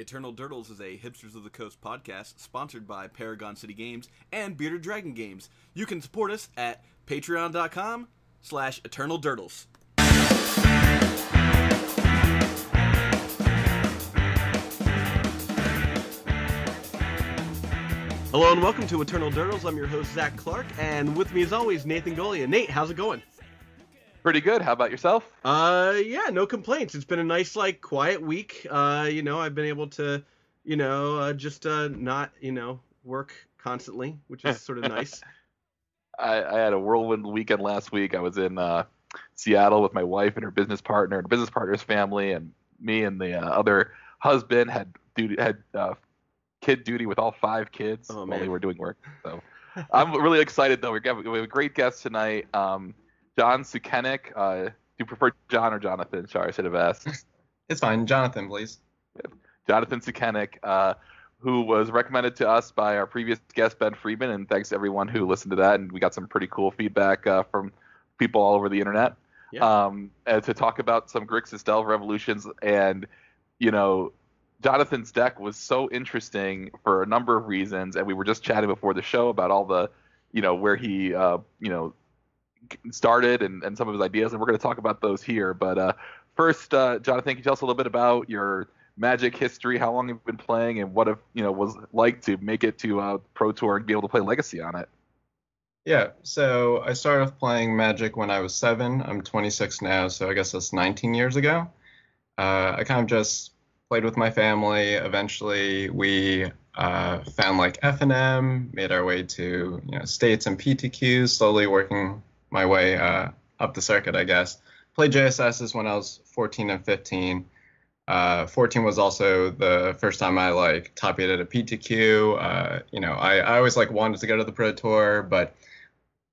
Eternal Durdles is a Hipsters of the Coast podcast sponsored by Paragon City Games and Bearded Dragon Games. You can support us at patreon.com slash Eternal Durdles. Hello and welcome to Eternal Durdles. I'm your host, Zach Clark, and with me as always, Nathan Golia. Nate, how's it going? Pretty good. How about yourself? Uh, yeah, no complaints. It's been a nice, like, quiet week. Uh, you know, I've been able to, you know, uh, just uh, not, you know, work constantly, which is sort of nice. I, I had a whirlwind weekend last week. I was in uh, Seattle with my wife and her business partner, and business partner's family, and me and the uh, other husband had duty had uh, kid duty with all five kids Oh, while man. they were doing work. So I'm really excited though. We have, we have a great guest tonight, um, John Sukenik. Uh, do you prefer John or Jonathan? Sorry, I should have asked. It's fine. Jonathan, please. Jonathan Sukenik, uh, who was recommended to us by our previous guest Ben Friedman, and thanks to everyone who listened to that. And we got some pretty cool feedback uh, from people all over the internet Yeah. um, to talk about some Grixis Delve revolutions. And you know, Jonathan's deck was so interesting for a number of reasons, and we were just chatting before the show about all the, you know, where he, uh, you know, started and, and some of his ideas, and we're going to talk about those here. But uh, first, uh, Jonathan, can you tell us a little bit about your Magic history, how long you've been playing, and what it you know was like to make it to uh, Pro Tour and be able to play Legacy on it? Yeah, so I started off playing Magic when I was seven. I'm 26 now, so I guess that's 19 years ago. Uh, I kind of just played with my family. Eventually, we uh, found like F&M, made our way to you know states and PTQs, slowly working my way uh, up the circuit, I guess. Played JSSs when I was 14 and 15. Uh, 14 was also the first time I like top eight at a PTQ. Uh, you know, I, I always like wanted to go to the Pro Tour, but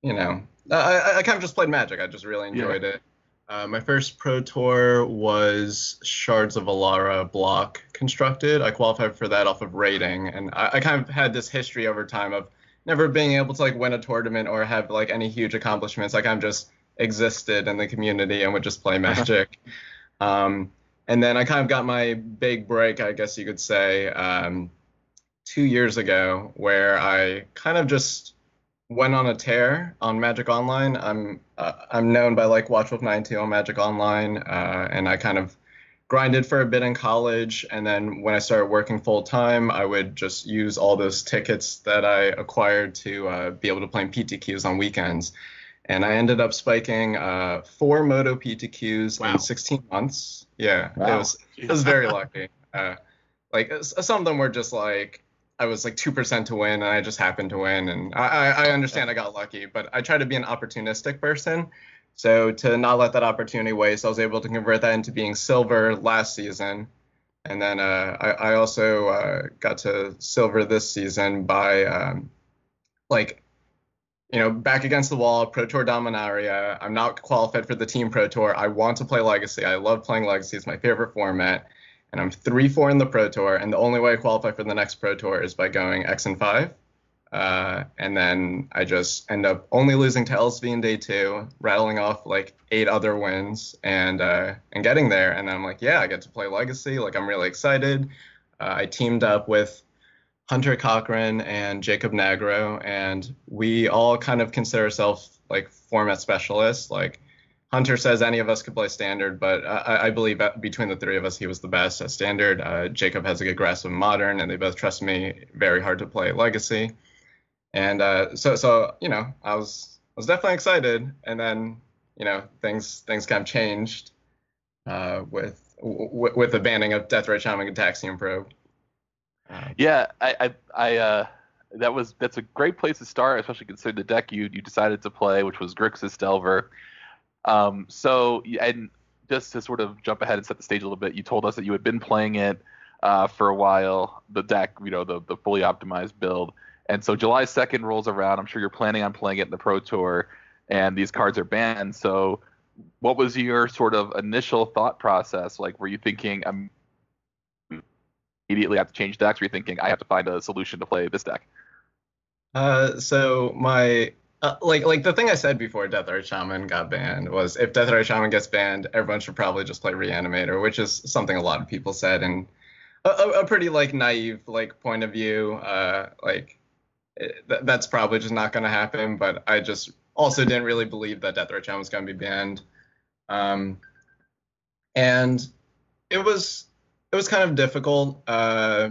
you know, I, I, kind of just played Magic. I just really enjoyed it. Uh, my first Pro Tour was Shards of Alara block constructed. I qualified for that off of rating, and I, I kind of had this history over time of never being able to like win a tournament or have like any huge accomplishments. Like I'm just existed in the community and would just play Magic. um, and then I kind of got my big break, I guess you could say, um, two years ago, where I kind of just went on a tear on Magic Online. I'm uh, I'm known by like WatchWolf92 on Magic Online, uh, and I kind of grinded for a bit in college, and then when I started working full time, I would just use all those tickets that I acquired to uh, be able to play in PTQs on weekends. And I ended up spiking uh, four Moto PTQs Wow. in 16 months. Yeah, it was it was very lucky. Uh, like some of them were just like I was like two percent to win, and I just happened to win. And I, I, I understand I got lucky, but I try to be an opportunistic person. So to not let that opportunity waste, I was able to convert that into being silver last season, and then uh, I, I also uh, got to silver this season by um, like you know, back against the wall, Pro Tour Dominaria. I'm not qualified for the Team Pro Tour. I want to play Legacy. I love playing Legacy. It's my favorite format. And I'm 3 4 in the Pro Tour. And the only way I qualify for the next Pro Tour is by going X and 5. Uh, and then I just end up only losing to LSV in day two, rattling off like eight other wins and uh, and getting there. And then I'm like, yeah, I get to play Legacy. Like, I'm really excited. Uh, I teamed up with Hunter Cochran and Jacob Nagro, and we all kind of consider ourselves like format specialists. Like Hunter says, any of us could play standard, but I, I believe between the three of us, he was the best at standard. Uh, Jacob has a good grasp of modern, and they both trust me very hard to play legacy. And uh, so, so you know, I was I was definitely excited, and then you know, things things kind of changed uh, with w- with the banning of Deathrite Shaman and Gitaxian Probe. Uh, Yeah, I, I, I uh, that was that's a great place to start, especially considering the deck you you decided to play, which was Grixis Delver. Um, so and just to sort of jump ahead and set the stage a little bit, you told us that you had been playing it uh, for a while, the deck, you know, the the fully optimized build. And so July 2nd rolls around. I'm sure you're planning on playing it in the Pro Tour, and these cards are banned. So, what was your sort of initial thought process? Like, were you thinking, I'm immediately have to change decks? Were you thinking, I have to find a solution to play this deck? Uh, so my uh, like like the thing I said before Deathrite Shaman got banned was if Deathrite Shaman gets banned, everyone should probably just play Reanimator, which is something a lot of people said. And a, a pretty like naive like point of view. Uh, like th- that's probably just not going to happen. But I just also didn't really believe that Deathrite Shaman was going to be banned. Um, and it was it was kind of difficult. Uh,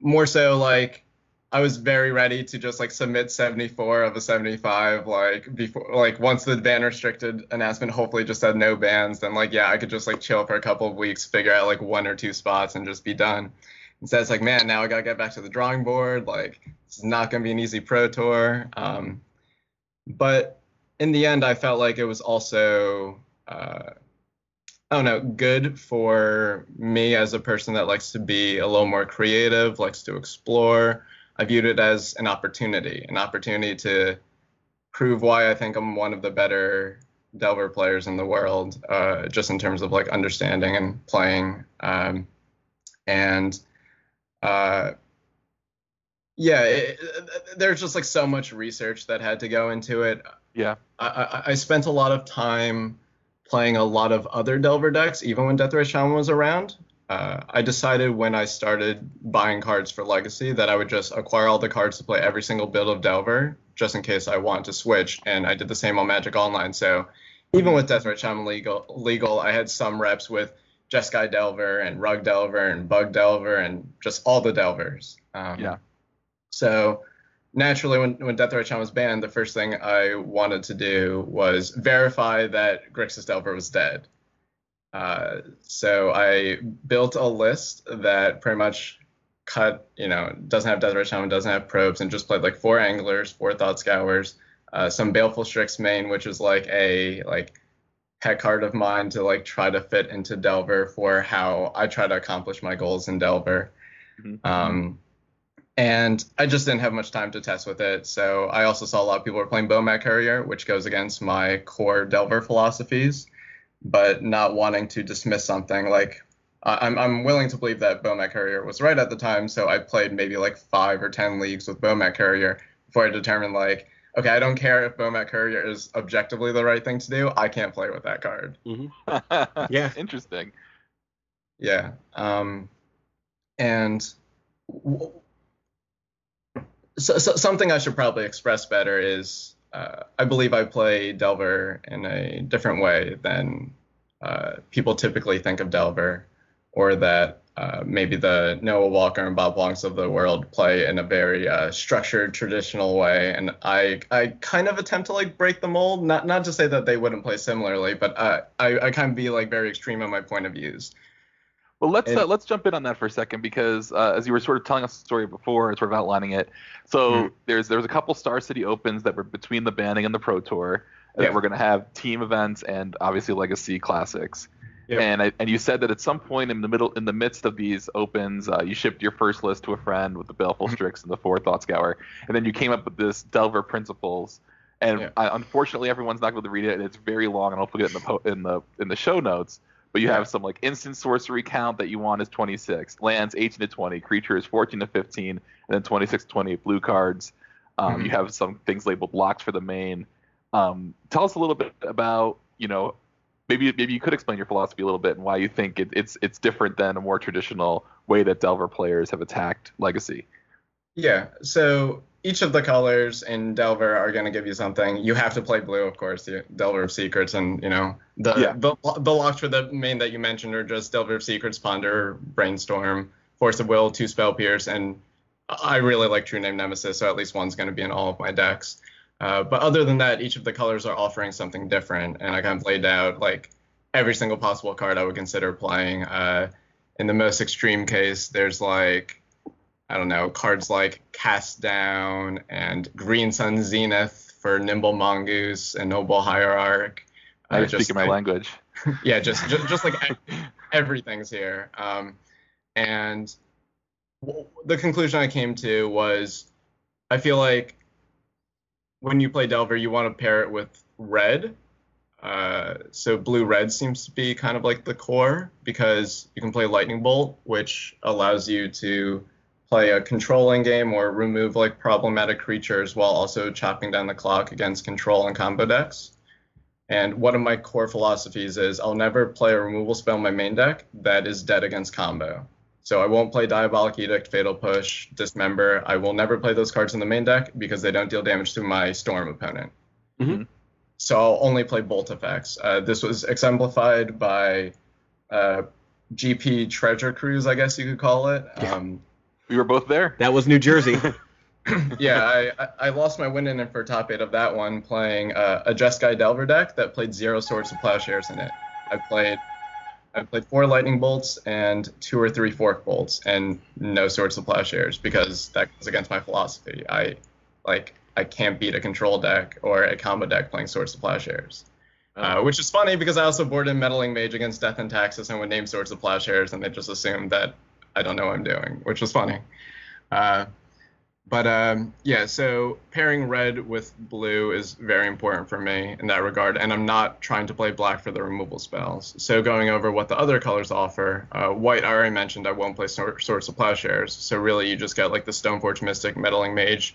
more so like I was very ready to just like submit 74 of a 75 like before like once the ban restricted announcement hopefully just said no bans then like yeah I could just like chill for a couple of weeks figure out like one or two spots and just be done. Instead it's like man now I gotta get back to the drawing board like this is not gonna be an easy pro tour. Um, but in the end I felt like it was also uh, I don't know, good for me as a person that likes to be a little more creative, likes to explore. I viewed it as an opportunity, an opportunity to prove why I think I'm one of the better Delver players in the world, uh, just in terms of like understanding and playing. Um, and uh, yeah, it, there's just like so much research that had to go into it. Yeah. I, I, I spent a lot of time playing a lot of other Delver decks, even when Deathrite Shaman was around. Uh, I decided when I started buying cards for Legacy that I would just acquire all the cards to play every single build of Delver, just in case I want to switch. And I did the same on Magic Online. So even with Deathrite Shaman legal, legal, I had some reps with Jeskai Delver and Rug Delver and Bug Delver and just all the Delvers. Um, yeah. So naturally, when, when Deathrite Shaman was banned, the first thing I wanted to do was verify that Grixis Delver was dead. Uh, so I built a list that pretty much cut, you know, doesn't have Deathrite Shaman, doesn't have probes, and just played like four anglers, four thought scours, uh, some baleful Strix main, which is like a like pet card of mine to like try to fit into Delver for how I try to accomplish my goals in Delver. Mm-hmm. Um, and I just didn't have much time to test with it. So I also saw a lot of people were playing Bomat Courier, which goes against my core Delver philosophies, but not wanting to dismiss something like I'm I'm willing to believe that Bomat Courier was right at the time. So I played maybe like five or ten leagues with Bomat Courier before I determined like, okay, I don't care if Bomat Courier is objectively the right thing to do. I can't play with that card. Mm-hmm. yeah, interesting. Yeah. Um, and. W- so, so, something I should probably express better is uh, I believe I play Delver in a different way than uh, people typically think of Delver, or that uh, maybe the Noah Walker and Bob Longs of the world play in a very uh, structured, traditional way. And I I kind of attempt to like break the mold, not not to say that they wouldn't play similarly, but uh, I I kind of be like very extreme in my point of views. Well, let's uh, let's jump in on that for a second because uh, as you were sort of telling us the story before, sort of outlining it. So mm-hmm. there's there's a couple Star City Opens that were between the banning and the Pro Tour. Yeah. We're going to have team events and obviously Legacy Classics. Yeah. And I, and you said that at some point in the middle in the midst of these opens, uh, you shipped your first list to a friend with the Baleful mm-hmm. Strix and the Four Thought Scour, and then you came up with this Delver Principles. And yeah. I, unfortunately, everyone's not going to read it, and it's very long, and I'll put it in the po- in the in the show notes but you yeah. have some like instant sorcery count that you want is 26, lands 18 to 20, creatures 14 to 15, and then 26 to 28 blue cards. Um, mm-hmm. You have some things labeled locks for the main. Um, tell us a little bit about you know maybe maybe you could explain your philosophy a little bit and why you think it, it's it's different than a more traditional way that Delver players have attacked Legacy. Yeah, so each of the colors in Delver are going to give you something. You have to play blue, of course, the Delver of Secrets, and you know the yeah. the, the locks for the main that you mentioned are just Delver of Secrets, Ponder, Brainstorm, Force of Will, two Spell Pierce, and I really like True Name Nemesis, so at least one's going to be in all of my decks. Uh, but other than that, each of the colors are offering something different, and I kind of laid out like every single possible card I would consider playing. Uh, in the most extreme case, there's like I don't know, cards like Cast Down and Green Sun Zenith for Nimble Mongoose and Noble Hierarch. I uh, speaking my language. yeah, just, just just like everything's here. Um, and the conclusion I came to was, I feel like when you play Delver, you want to pair it with red. Uh, so blue red seems to be kind of like the core because you can play Lightning Bolt, which allows you to play a controlling game or remove like problematic creatures while also chopping down the clock against control and combo decks. And one of my core philosophies is I'll never play a removal spell in my main deck that is dead against combo. So I won't play Diabolic Edict, Fatal Push, Dismember. I will never play those cards in the main deck because they don't deal damage to my Storm opponent. Mhm. So I'll only play Bolt effects. Uh, this was exemplified by uh, GP Treasure Cruise, I guess you could call it. Yeah. Um, We were both there. That was New Jersey. yeah, I, I- I lost my win in it for top eight of that one playing uh, a Jeskai Delver deck that played zero Swords of Plowshares in it. I played I played four Lightning Bolts and two or three Fork Bolts and no Swords of Plowshares because that goes against my philosophy. I like I can't beat a control deck or a combo deck playing Swords of Plowshares. Uh, which is funny because I also boarded Meddling Mage against Death and Taxes and would name Swords of Plowshares and they just assumed that I don't know what I'm doing, which was funny. Uh, but um, yeah, so pairing red with blue is very important for me in that regard, and I'm not trying to play black for the removal spells. So going over what the other colors offer, uh, white I already mentioned I won't play Sword- Swords of Plowshares, so really you just get like the Stoneforge Mystic, Meddling Mage,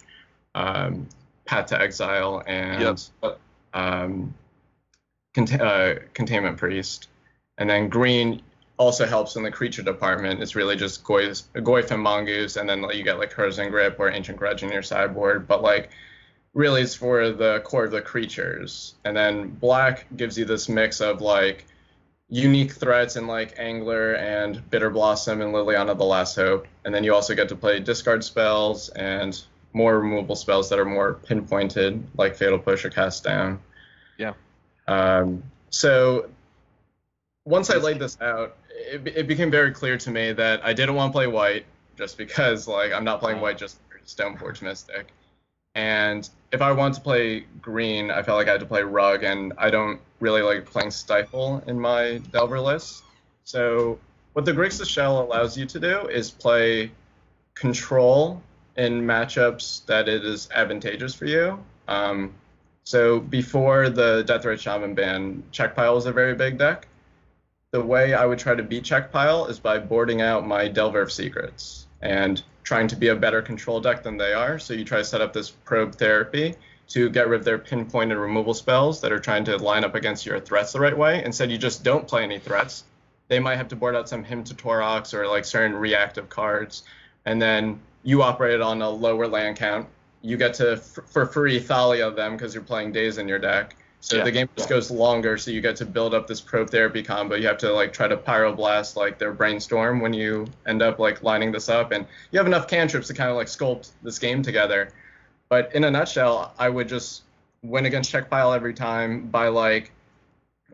um, Path to Exile, and um, cont- uh, Containment Priest, and then green also helps in the creature department. It's really just Goyf, Goyf and Mongoose, and then like, you get like Krosan Grip or Ancient Grudge in your sideboard. But like, really, it's for the core of the creatures. And then black gives you this mix of like unique threats in like Angler and Bitter Blossom and Liliana the Last Hope. And then you also get to play discard spells and more removal spells that are more pinpointed, like Fatal Push or Cast Down. Yeah. Um, so once I laid this out, it, it became very clear to me that I didn't want to play white just because like I'm not playing white just for Stoneforge Mystic. And if I want to play green, I felt like I had to play Rug, and I don't really like playing Stifle in my Delver list. So what the Grixis Shell allows you to do is play Control in matchups that it is advantageous for you. Um, so before the Deathrite Shaman ban, Czech Pile was a very big deck. The way I would try to beat Czech Pile is by boarding out my Delver of Secrets and trying to be a better control deck than they are. So you try to set up this probe therapy to get rid of their pinpoint and removal spells that are trying to line up against your threats the right way. Instead, you just don't play any threats. They might have to board out some Hymn to Tourach or like certain reactive cards, and then you operate on a lower land count. You get to f- for free Thalia them because you're playing Daze in your deck. So Yeah. the game just goes longer, so you get to build up this probe therapy combo. You have to like try to pyroblast like their brainstorm when you end up like lining this up, and you have enough cantrips to kind of like sculpt this game together. But in a nutshell, I would just win against Czech Pile every time by like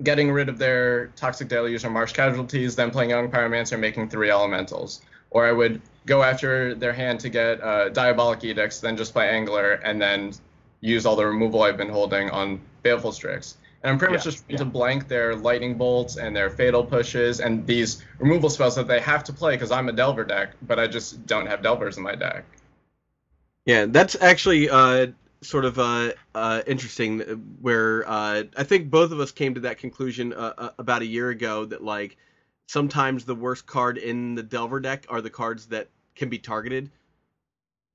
getting rid of their toxic deluge or marsh casualties, then playing young pyromancer, making three elementals. Or I would go after their hand to get uh, diabolic edicts, then just play angler, and then use all the removal I've been holding on baleful strix. And I'm pretty much just trying to blank their lightning bolts and their fatal pushes and these removal spells that they have to play because I'm a Delver deck, but I just don't have Delvers in my deck. Yeah, that's actually uh, sort of uh, uh, interesting. uh, Where uh, I think both of us came to that conclusion uh, uh, about a year ago that like sometimes the worst card in the Delver deck are the cards that can be targeted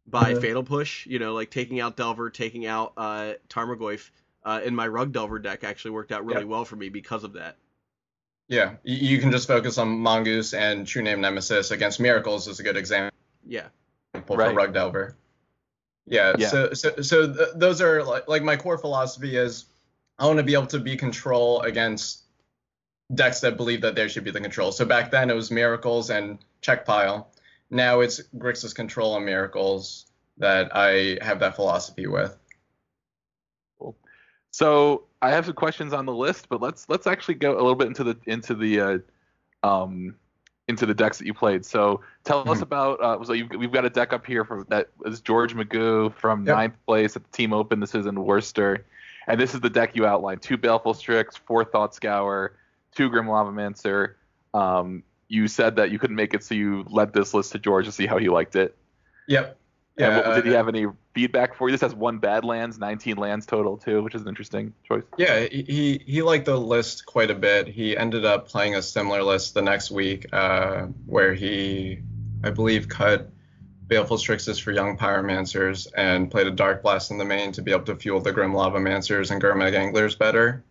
by Mhm. Fatal Push. You know, like taking out Delver, taking out uh, Tarmogoyf. Uh, in my Rug Delver deck actually worked out really Yeah. well for me because of that. Yeah, you can just focus on Mongoose and True Name Nemesis against Miracles is a good example Yeah. for Right. Rug Delver. Yeah, Yeah. so so so th- those are like like my core philosophy is I want to be able to be control against decks that believe that there should be the control. So back then it was Miracles and Czech Pile. Now it's Grixis Control and Miracles that I have that philosophy with. So I have some questions on the list, but let's let's actually go a little bit into the into the uh, um into the decks that you played. So tell us Mhm. about uh, so you've, we've got a deck up here from that is George Magoo from Yep. ninth place at the Team Open. This is in Worcester, and this is the deck you outlined: two Baleful Strix, four Thought Scour, two Grim Lavamancer. Um, you said that you couldn't make it, so you led this list to George to see how he liked it. Yep. Yeah. Yeah. did he uh, have any feedback for you? This has one Badlands, 19 lands total too, which is an interesting choice. Yeah, he, he he liked the list quite a bit. He ended up playing a similar list the next week, uh, where he, I believe, cut Baleful Strixes for Young Pyromancers and played a Dark Blast in the main to be able to fuel the Grim Lavamancers and Gurmag Anglers better.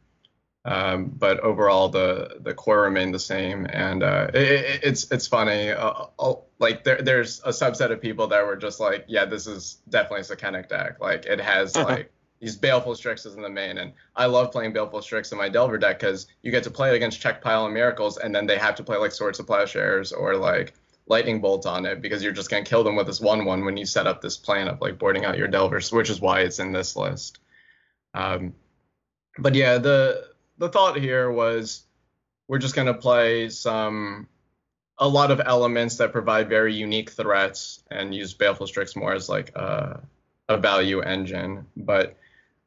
Um, but overall, the the core remained the same, and uh, it, it, it's it's funny. Uh, uh, like there there's a subset of people that were just like, yeah, this is definitely a Sukenik deck. Like it has like these Baleful Strixes in the main, and I love playing Baleful Strix in my Delver deck because you get to play it against Czech Pile and Miracles, and then they have to play like Swords of Plowshares or like Lightning Bolt on it because you're just gonna kill them with this one one when you set up this plan of like boarding out your Delvers, which is why it's in this list. Um, but yeah, the the thought here was we're just going to play some a lot of elements that provide very unique threats and use Baleful Strix more as like a, a value engine. But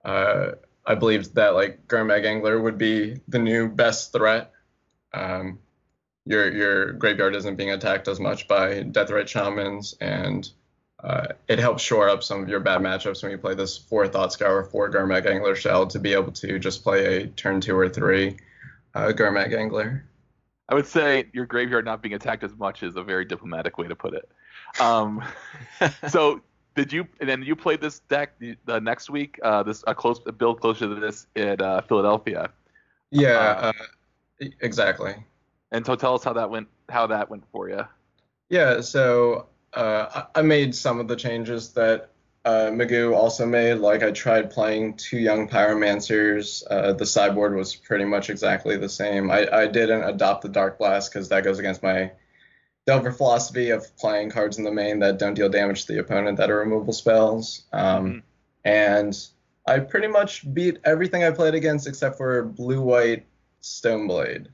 uh, I believed that like Gurmag Angler would be the new best threat. Um, your your graveyard isn't being attacked as much by Deathrite Shamans, and uh, it helps shore up some of your bad matchups when you play this four Thought Scour, four Gurmag Angler shell to be able to just play a turn two or three uh, Gurmag Angler. I would say your graveyard not being attacked as much is a very diplomatic way to put it. Um, so did you and then you played this deck the, the next week? Uh, this a close a build closer to this in uh, Philadelphia. Yeah, uh, uh exactly. And so tell us how that went. How that went for you. Yeah, so uh, I made some of the changes that uh, Magoo also made. Like I tried playing two young pyromancers. Uh, the sideboard was pretty much exactly the same. I, I didn't adopt the Dark Blast because that goes against my Delver philosophy of playing cards in the main that don't deal damage to the opponent that are removal spells. Um, mm-hmm. And I pretty much beat everything I played against except for blue white Stoneblade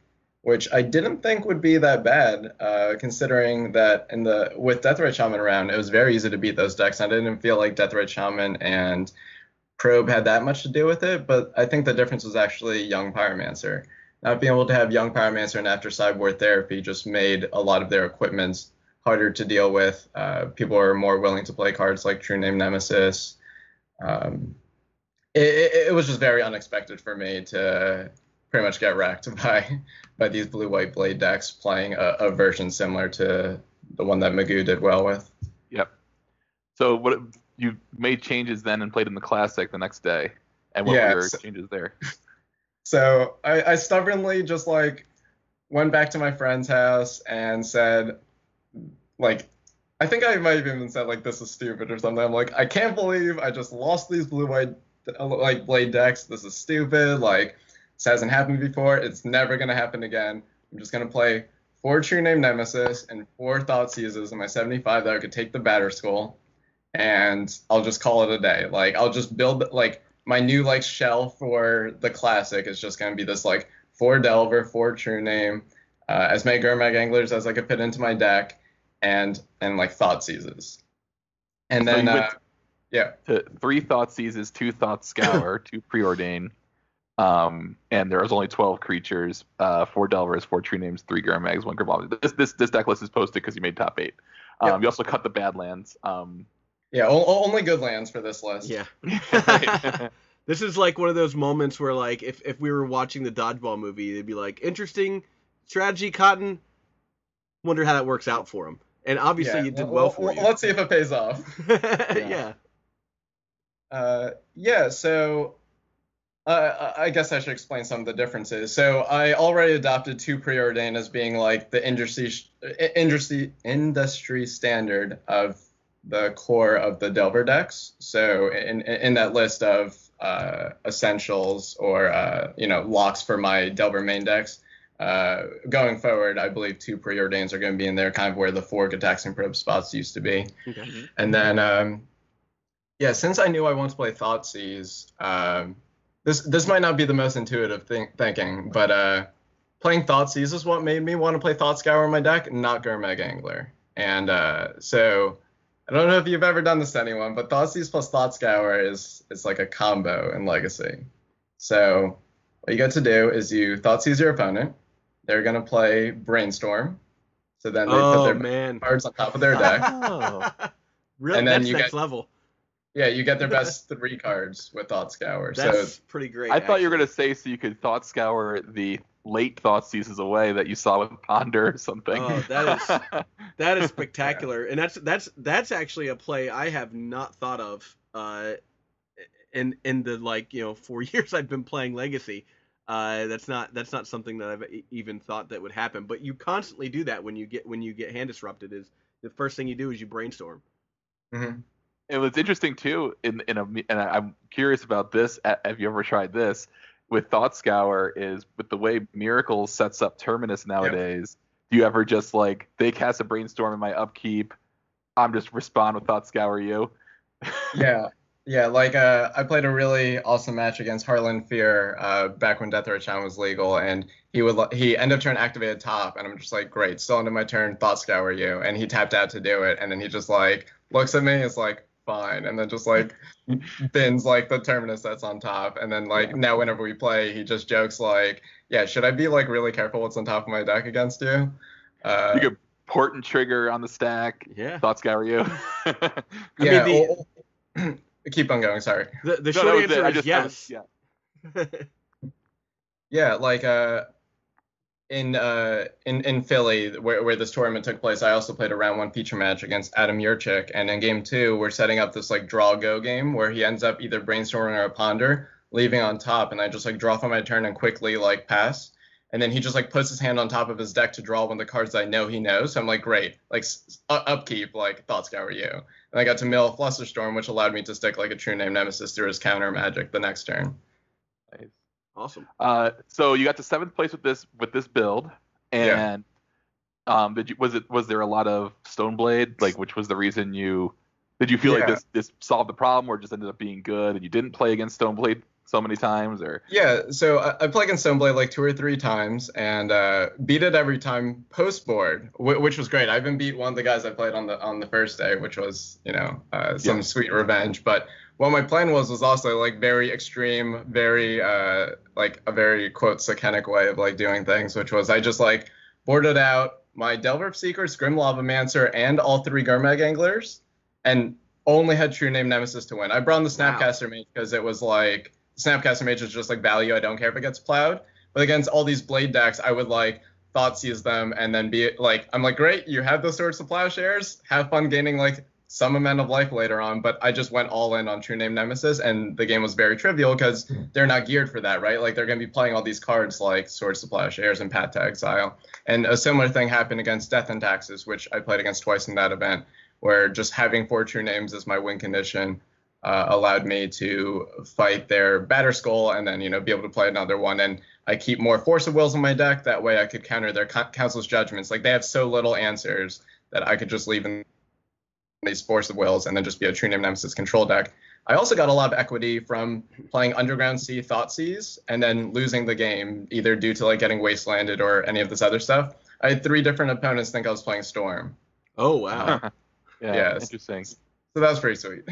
which I didn't think would be that bad, uh, considering that in the with Deathrite Shaman around, it was very easy to beat those decks. I didn't feel like Deathrite Shaman and Probe had that much to do with it, but I think the difference was actually Young Pyromancer. Not being able to have Young Pyromancer and after sideboard therapy just made a lot of their equipments harder to deal with. Uh, people are more willing to play cards like True Name Nemesis. Um, it, it, it was just very unexpected for me to pretty much get wrecked by by these blue white blade decks playing a, a, version similar to the one that Magoo did well with. Yep. So what you made changes then and played in the classic the next day, and what yeah, were your so, changes there? So I, I stubbornly just like went back to my friend's house and said, like, I think I might have even said like this is stupid or something. I'm like, I can't believe I just lost these blue white like blade decks. This is stupid. Like this hasn't happened before. It's never gonna happen again. I'm just gonna play four True Name Nemesis and four Thoughtseizes in my 75 that I could take the Batterskull, and I'll just call it a day. Like I'll just build like my new like shell for the classic is just gonna be this like four Delver, four True Name, uh, as many Gurmag Anglers as I could fit into my deck, and and like Thoughtseizes. And then so uh, yeah, three Thoughtseizes, two Thought Scour, two Preordain. Um, and there was only 12 creatures, uh, four Delvers, four tree Names, three Gurmags, one Gurmag. This this this deck list is posted because you made top eight. Um, yep. You also cut the Badlands. Um, yeah, o- only good lands for this list. Yeah. this is like one of those moments where, like, if if we were watching the dodgeball movie, they'd be like, "Interesting strategy, Cotton. Wonder how that works out for him." And obviously, yeah. you did well, well for well, you. Let's see if it pays off. yeah. yeah. Uh, yeah. So uh, I guess I should explain some of the differences. So I already adopted two preordain as being like the industry industry industry standard of the core of the Delver decks. So in in that list of uh, essentials or uh, you know locks for my Delver main decks, uh, going forward, I believe two preordains are going to be in there, kind of where the four and Probe spots used to be. Okay. And then um, yeah, since I knew I wanted to play Thoughtseize. Um, this this might not be the most intuitive think, thinking, but uh, playing Thoughtseize is what made me want to play Thought Scour in my deck, not Gurmag Angler. And uh, so I don't know if you've ever done this to anyone, but Thoughtseize plus Thought Scour is is like a combo in Legacy. So what you got to do is you Thoughtseize your opponent. They're gonna play Brainstorm. So then they oh, put their man. cards on top of their deck. Oh. Really? And then That's you next get, level. Yeah, you get their best three cards with Thought Scour. That's so pretty great. I actually. thought you were gonna say so you could Thought Scour the late Thoughtseizes away that you saw with Ponder or something. Oh, that is that is spectacular, and that's that's that's actually a play I have not thought of uh, in in the like you know four years I've been playing Legacy. Uh, that's not that's not something that I've e- even thought that would happen. But you constantly do that when you get when you get hand disrupted. Is the first thing you do is you brainstorm. hmm It was interesting too. In in a and I'm curious about this. Have you ever tried this with Thought Scour? Is with the way Miracle sets up Terminus nowadays. Do you ever just like they cast a brainstorm in my upkeep? I'm just respond with Thought Scour you. Yeah, yeah. Like uh, I played a really awesome match against Harlan Fear uh, back when Death Chan was legal, and he would he end of turn activated top, and I'm just like, great, still into my turn, thought scour you, and he tapped out to do it, and then he just like looks at me, it's like fine, and then just like bins like the terminus that's on top, and then like now whenever we play, he just jokes like, yeah, should I be like really careful what's on top of my deck against you? Uh, you could Portent trigger on the stack. Yeah. Thought Scour you. I yeah. mean, oh, oh, keep on going. Sorry. The the No, short that was answer I is just- I was- yes. yeah. Yeah, like uh, in uh, in in Philly, where where this tournament took place, I also played a round one feature match against Adam Yurchick, and in game two, we're setting up this like draw go game where he ends up either brainstorming or a ponder, leaving on top, and I just like draw for my turn and quickly like pass, and then he just like puts his hand on top of his deck to draw one of the cards I know he knows. So I'm like, great, like s- u- upkeep, like thought scour you, and I got to mill Flusterstorm, which allowed me to stick like a true name nemesis through his counter magic the next turn. Awesome. Uh, so you got to seventh place with this with this build, and um, did you was it was there a lot of Stoneblade? Like, which was the reason you did you feel like this this solved the problem, or just ended up being good, and you didn't play against Stoneblade so many times, or Yeah, so I, I played against Stoneblade like two or three times and uh, beat it every time post board, wh- which was great. I even beat one of the guys I played on the on the first day, which was you know uh, some Yeah. sweet revenge. But what my plan was was also like very extreme, very uh, like a very quote Sukenik way of like doing things, which was I just like boarded out my Delver of Secrets, Grim Lavamancer, and all three Gurmag Anglers, and only had True Name Nemesis to win. I brought in the Wow. Snapcaster Mage because it was like Snapcaster Mage is just like value. I don't care if it gets plowed. But against all these blade decks, I would like thought seize them and then be like, I'm like, great, you have those sorts of plowshares. Have fun gaining like some amount of life later on. But I just went all in on True Name Nemesis, and the game was very trivial because they're not geared for that, right? Like they're gonna be playing all these cards like Swords to Shares, and Path to Exile. And a similar thing happened against Death and Taxes, which I played against twice in that event, where just having four true names as my win condition uh, allowed me to fight their Batterskull and then you know be able to play another one and i keep more force of wills in my deck that way i could counter their co- council's judgments like they have so little answers that i could just leave in these force of wills and then just be a true name nemesis control deck i also got a lot of equity from playing underground sea thought seas and then losing the game either due to like getting wastelanded or any of this other stuff i had three different opponents think i was playing storm Oh wow. yeah, Yes. interesting. so that was pretty sweet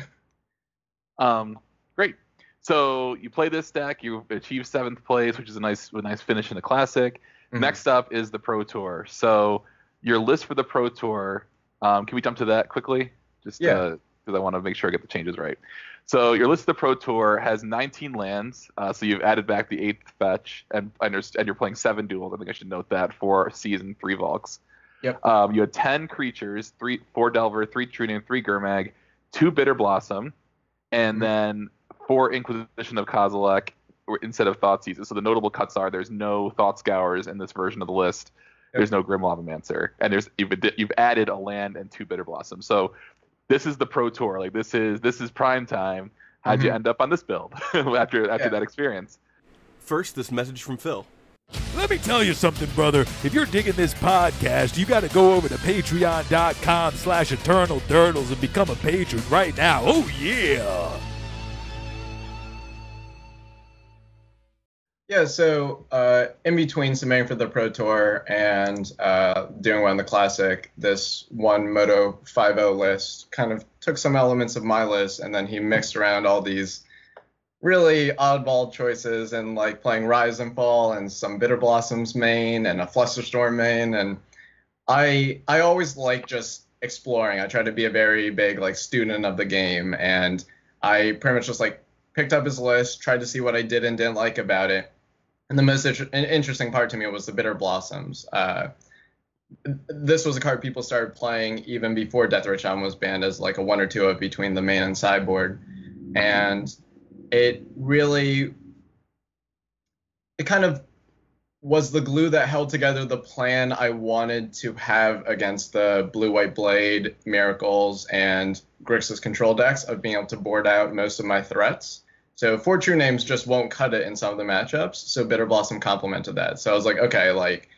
Um, great. So you play this deck, you achieve seventh place, which is a nice, a nice finish in the classic. Mhm. Next up is the Pro Tour. So your list for the Pro Tour. Um, can we jump to that quickly? Just Yeah. because I want to make sure I get the changes right. So your list of the Pro Tour has 19 lands. Uh, so you've added back the eighth fetch, and and you're, and you're playing seven duels. I think I should note that for season three Volks. Yep. Um, you had 10 creatures, three, four Delver, three True Name, three Gurmag, two Bitter Blossom, and Mhm. then four Inquisition of Kozilek instead of Thoughtseize. So the notable cuts are there's no Thought Scours in this version of the list. There's no Grim Lavamancer, and there's you've you've added a land and two Bitter Blossom. So this is the Pro Tour. Like this is this is prime time. How'd you Mhm. end up on this build after after Yeah. that experience? First, this message from Phil. Let me tell you something, brother. If you're digging this podcast, you got to go over to patreon.com slash eternal durdles and become a patron right now. Oh, yeah. Yeah, so uh, in between submitting for the Pro Tour and uh, doing well in the Classic, this one Moto 5.0 list kind of took some elements of my list and then he mixed around all these really oddball choices and like playing Rise and Fall and some Bitter Blossoms main and a Flusterstorm main. And I I always like just exploring. I try to be a very big like student of the game and I pretty much just like picked up his list, tried to see what I did and didn't like about it. And the most inter- interesting part to me was the Bitter Blossoms. Uh, this was a card people started playing even before Death Richon was banned as like a one or two of between the main and sideboard. And it really it kind of was the glue that held together the plan I wanted to have against the Blue White Blade, Miracles, and Grixis control decks of being able to board out most of my threats. So four true names just won't cut it in some of the matchups. So Bitter Blossom complemented that. So I was like, okay, like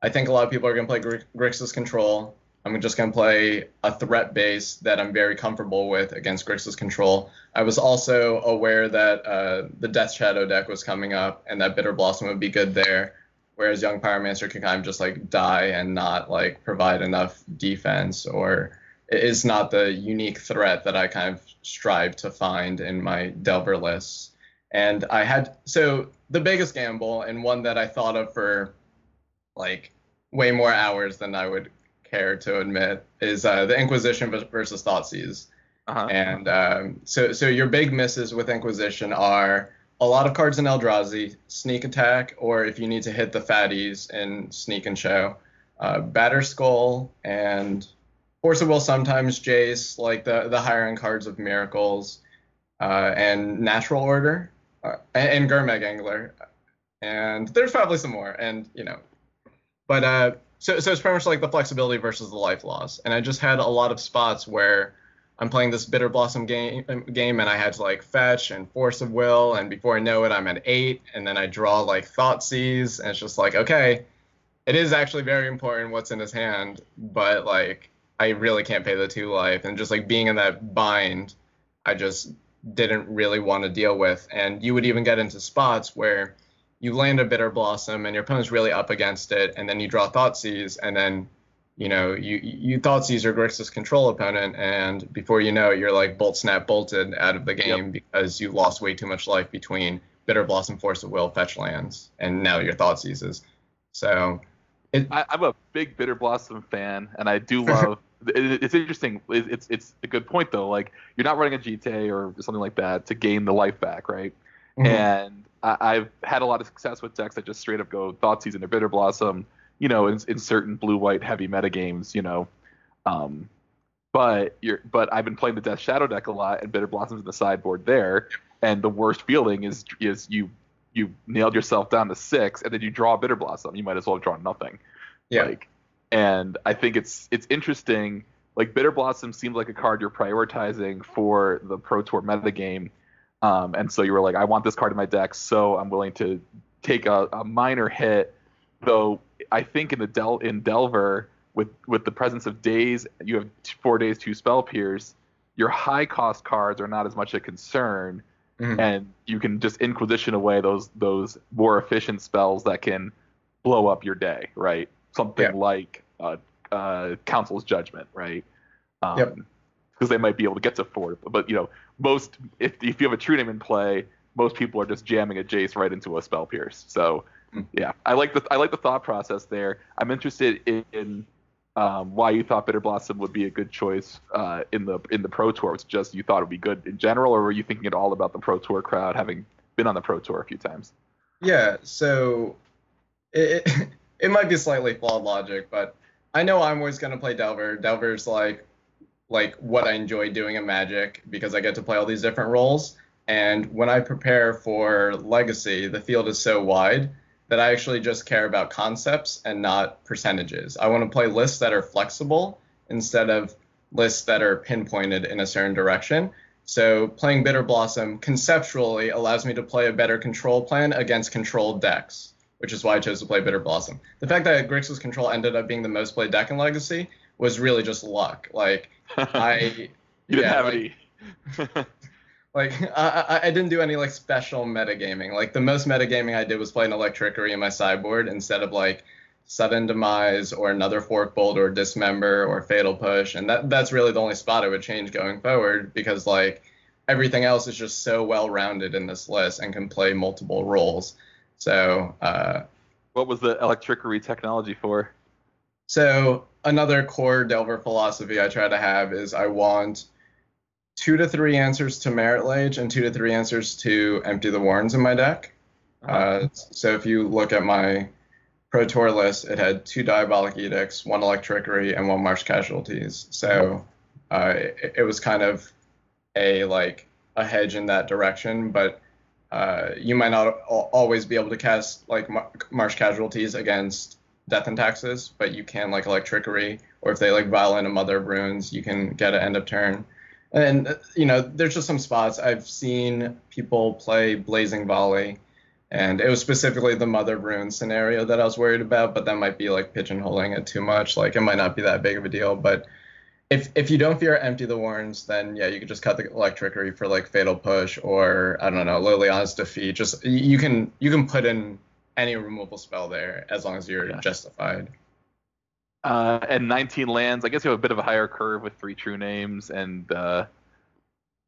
I think a lot of people are gonna play Gr- Grixis control. I'm just gonna play a threat base that I'm very comfortable with against Grixis control. I was also aware that uh, the Death Shadow deck was coming up, and that Bitter Blossom would be good there whereas young pyromancer can kind of just like die and not like provide enough defense or is not the unique threat that I kind of strive to find in my delver lists. And I had so the biggest gamble and one that I thought of for like way more hours than I would care to admit is uh, the Inquisition versus Thoughtseize. Uh-huh. And um, so so your big misses with Inquisition are a lot of cards in Eldrazi, Sneak Attack, or if you need to hit the fatties in Sneak and Show, uh, Batterskull and Force of Will sometimes Jace, like the the higher end cards of Miracles, uh, and Natural Order, uh, and, and Gurmag Angler, and there's probably some more, and you know, but uh, so so it's pretty much like the flexibility versus the life loss, and I just had a lot of spots where I'm playing this Bitter Blossom game, game, and I had to like fetch and Force of Will, and before I know it, I'm at eight, and then I draw like Thoughtseize, and it's just like, okay, it is actually very important what's in his hand, but like I really can't pay the two life, and just like being in that bind, I just didn't really want to deal with, and you would even get into spots where you land a Bitter Blossom, and your opponent's really up against it, and then you draw thought Thoughtseize, and then you know, you you thought Caesar Grixis control opponent, and before you know it, you're like bolt snap bolted out of the game yep. because you lost way too much life between Bitter Blossom, Force of Will, fetch lands, and now your thought seizes. So, it, I, am a big Bitter Blossom fan, and I do love. it, it's interesting. It, it's it's a good point though. Like you're not running a GTA or something like that to gain the life back, right? Mm-hmm. And I, have had a lot of success with decks that just straight up go Thoughtseize into Bitter Blossom you know, in, in certain blue white heavy meta games, you know. Um, but you're but I've been playing the Death Shadow deck a lot, and Bitter Blossoms in the sideboard there. And the worst feeling is is you you nailed yourself down to six, and then you draw a Bitter Blossom. You might as well have drawn nothing. Yeah. Like, and I think it's it's interesting. Like Bitter Blossom seems like a card you're prioritizing for the Pro Tour meta game. Um, and so you were like, I want this card in my deck, so I'm willing to take a, a minor hit though I think in the Del in Delver with with the presence of Daze, you have four days, two spell pierce. Your high cost cards are not as much a concern, mm-hmm. and you can just Inquisition away those those more efficient spells that can blow up your day, right? Something yeah. like uh, uh, Council's Judgment, right? Um, yep. Because they might be able to get to four, but you know, most if if you have a true name in play, most people are just jamming a Jace right into a spell pierce. So yeah, I like the I like the thought process there. I'm interested in, in um, why you thought Bitter Blossom would be a good choice uh, in the in the Pro Tour. It's just you thought it would be good in general, or were you thinking at all about the Pro Tour crowd, having been on the Pro Tour a few times? Yeah, so it it, it might be slightly flawed logic, but I know I'm always gonna play Delver. Delver's like like what I enjoy doing in Magic because I get to play all these different roles. And when I prepare for Legacy, the field is so wide that I actually just care about concepts and not percentages. I want to play lists that are flexible instead of lists that are pinpointed in a certain direction. So playing Bitter Blossom conceptually allows me to play a better control plan against controlled decks, which is why I chose to play Bitter Blossom. The fact that Grixis Control ended up being the most played deck in Legacy was really just luck. Like I you didn't yeah, have like, any Like I, I didn't do any like special metagaming. Like the most metagaming I did was playing Electrickery in my sideboard instead of like sudden demise or another fork bolt or dismember or fatal push. And that that's really the only spot I would change going forward because like everything else is just so well rounded in this list and can play multiple roles. So uh, what was the Electrickery technology for? So another core Delver philosophy I try to have is I want two to three answers to Marit Lage and two to three answers to Empty the Warrens in my deck. Uh-huh. Uh, so if you look at my Pro Tour list, it had two Diabolic Edicts, one Electrickery, and one Marsh Casualties. So uh, it, it, was kind of a like a hedge in that direction, but uh, you might not al- always be able to cast like mar- marsh casualties against death and taxes, but you can like electrickery, or if they like violent a mother of runes, you can get an end of turn. And uh, you know, there's just some spots I've seen people play blazing volley, and it was specifically the mother of runes scenario that I was worried about, but that might be like pigeonholing it too much. Like it might not be that big of a deal, but if if you don't fear empty the warrens, then yeah, you could just cut the electrickery for like fatal push or I don't know Liliana's defeat. Just you can you can put in any removal spell there as long as you're justified. Uh, and 19 lands. I guess you have a bit of a higher curve with three true names, and uh,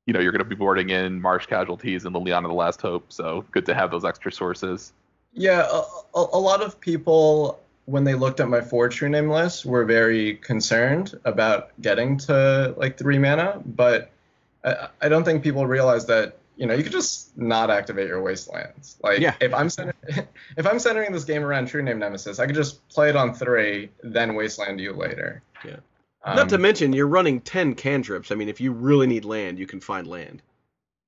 you know you're going to be boarding in Marsh Casualties and Liliana the Last Hope. So good to have those extra sources. Yeah, a, a, a lot of people when they looked at my four true name list were very concerned about getting to like three mana, but I, I don't think people realize that you know you could just not activate your wastelands. Like Yeah. if I'm center- if I'm centering this game around true name nemesis, I could just play it on three, then wasteland you later. Yeah. Um, Not to mention, you're running 10 cantrips. I mean, if you really need land, you can find land.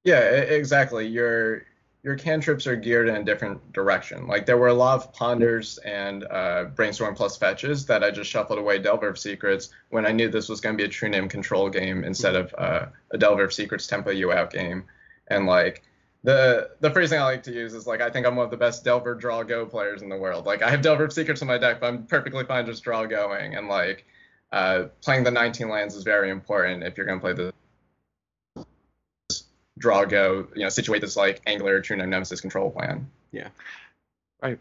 Yeah, exactly. Your your cantrips are geared in a different direction. Like there were a lot of ponders and uh, brainstorm plus fetches that I just shuffled away Delver of Secrets when I knew this was going to be a true name control game instead of uh, a Delver of Secrets tempo you out game. And like the the phrasing I like to use is like I think I'm one of the best Delver draw go players in the world. Like I have Delver of Secrets in my deck, but I'm perfectly fine just draw going. And like uh, playing the 19 lands is very important if you're going to play the draw go, you know, situate this like Angler True Name Nemesis control plan. Yeah. Right.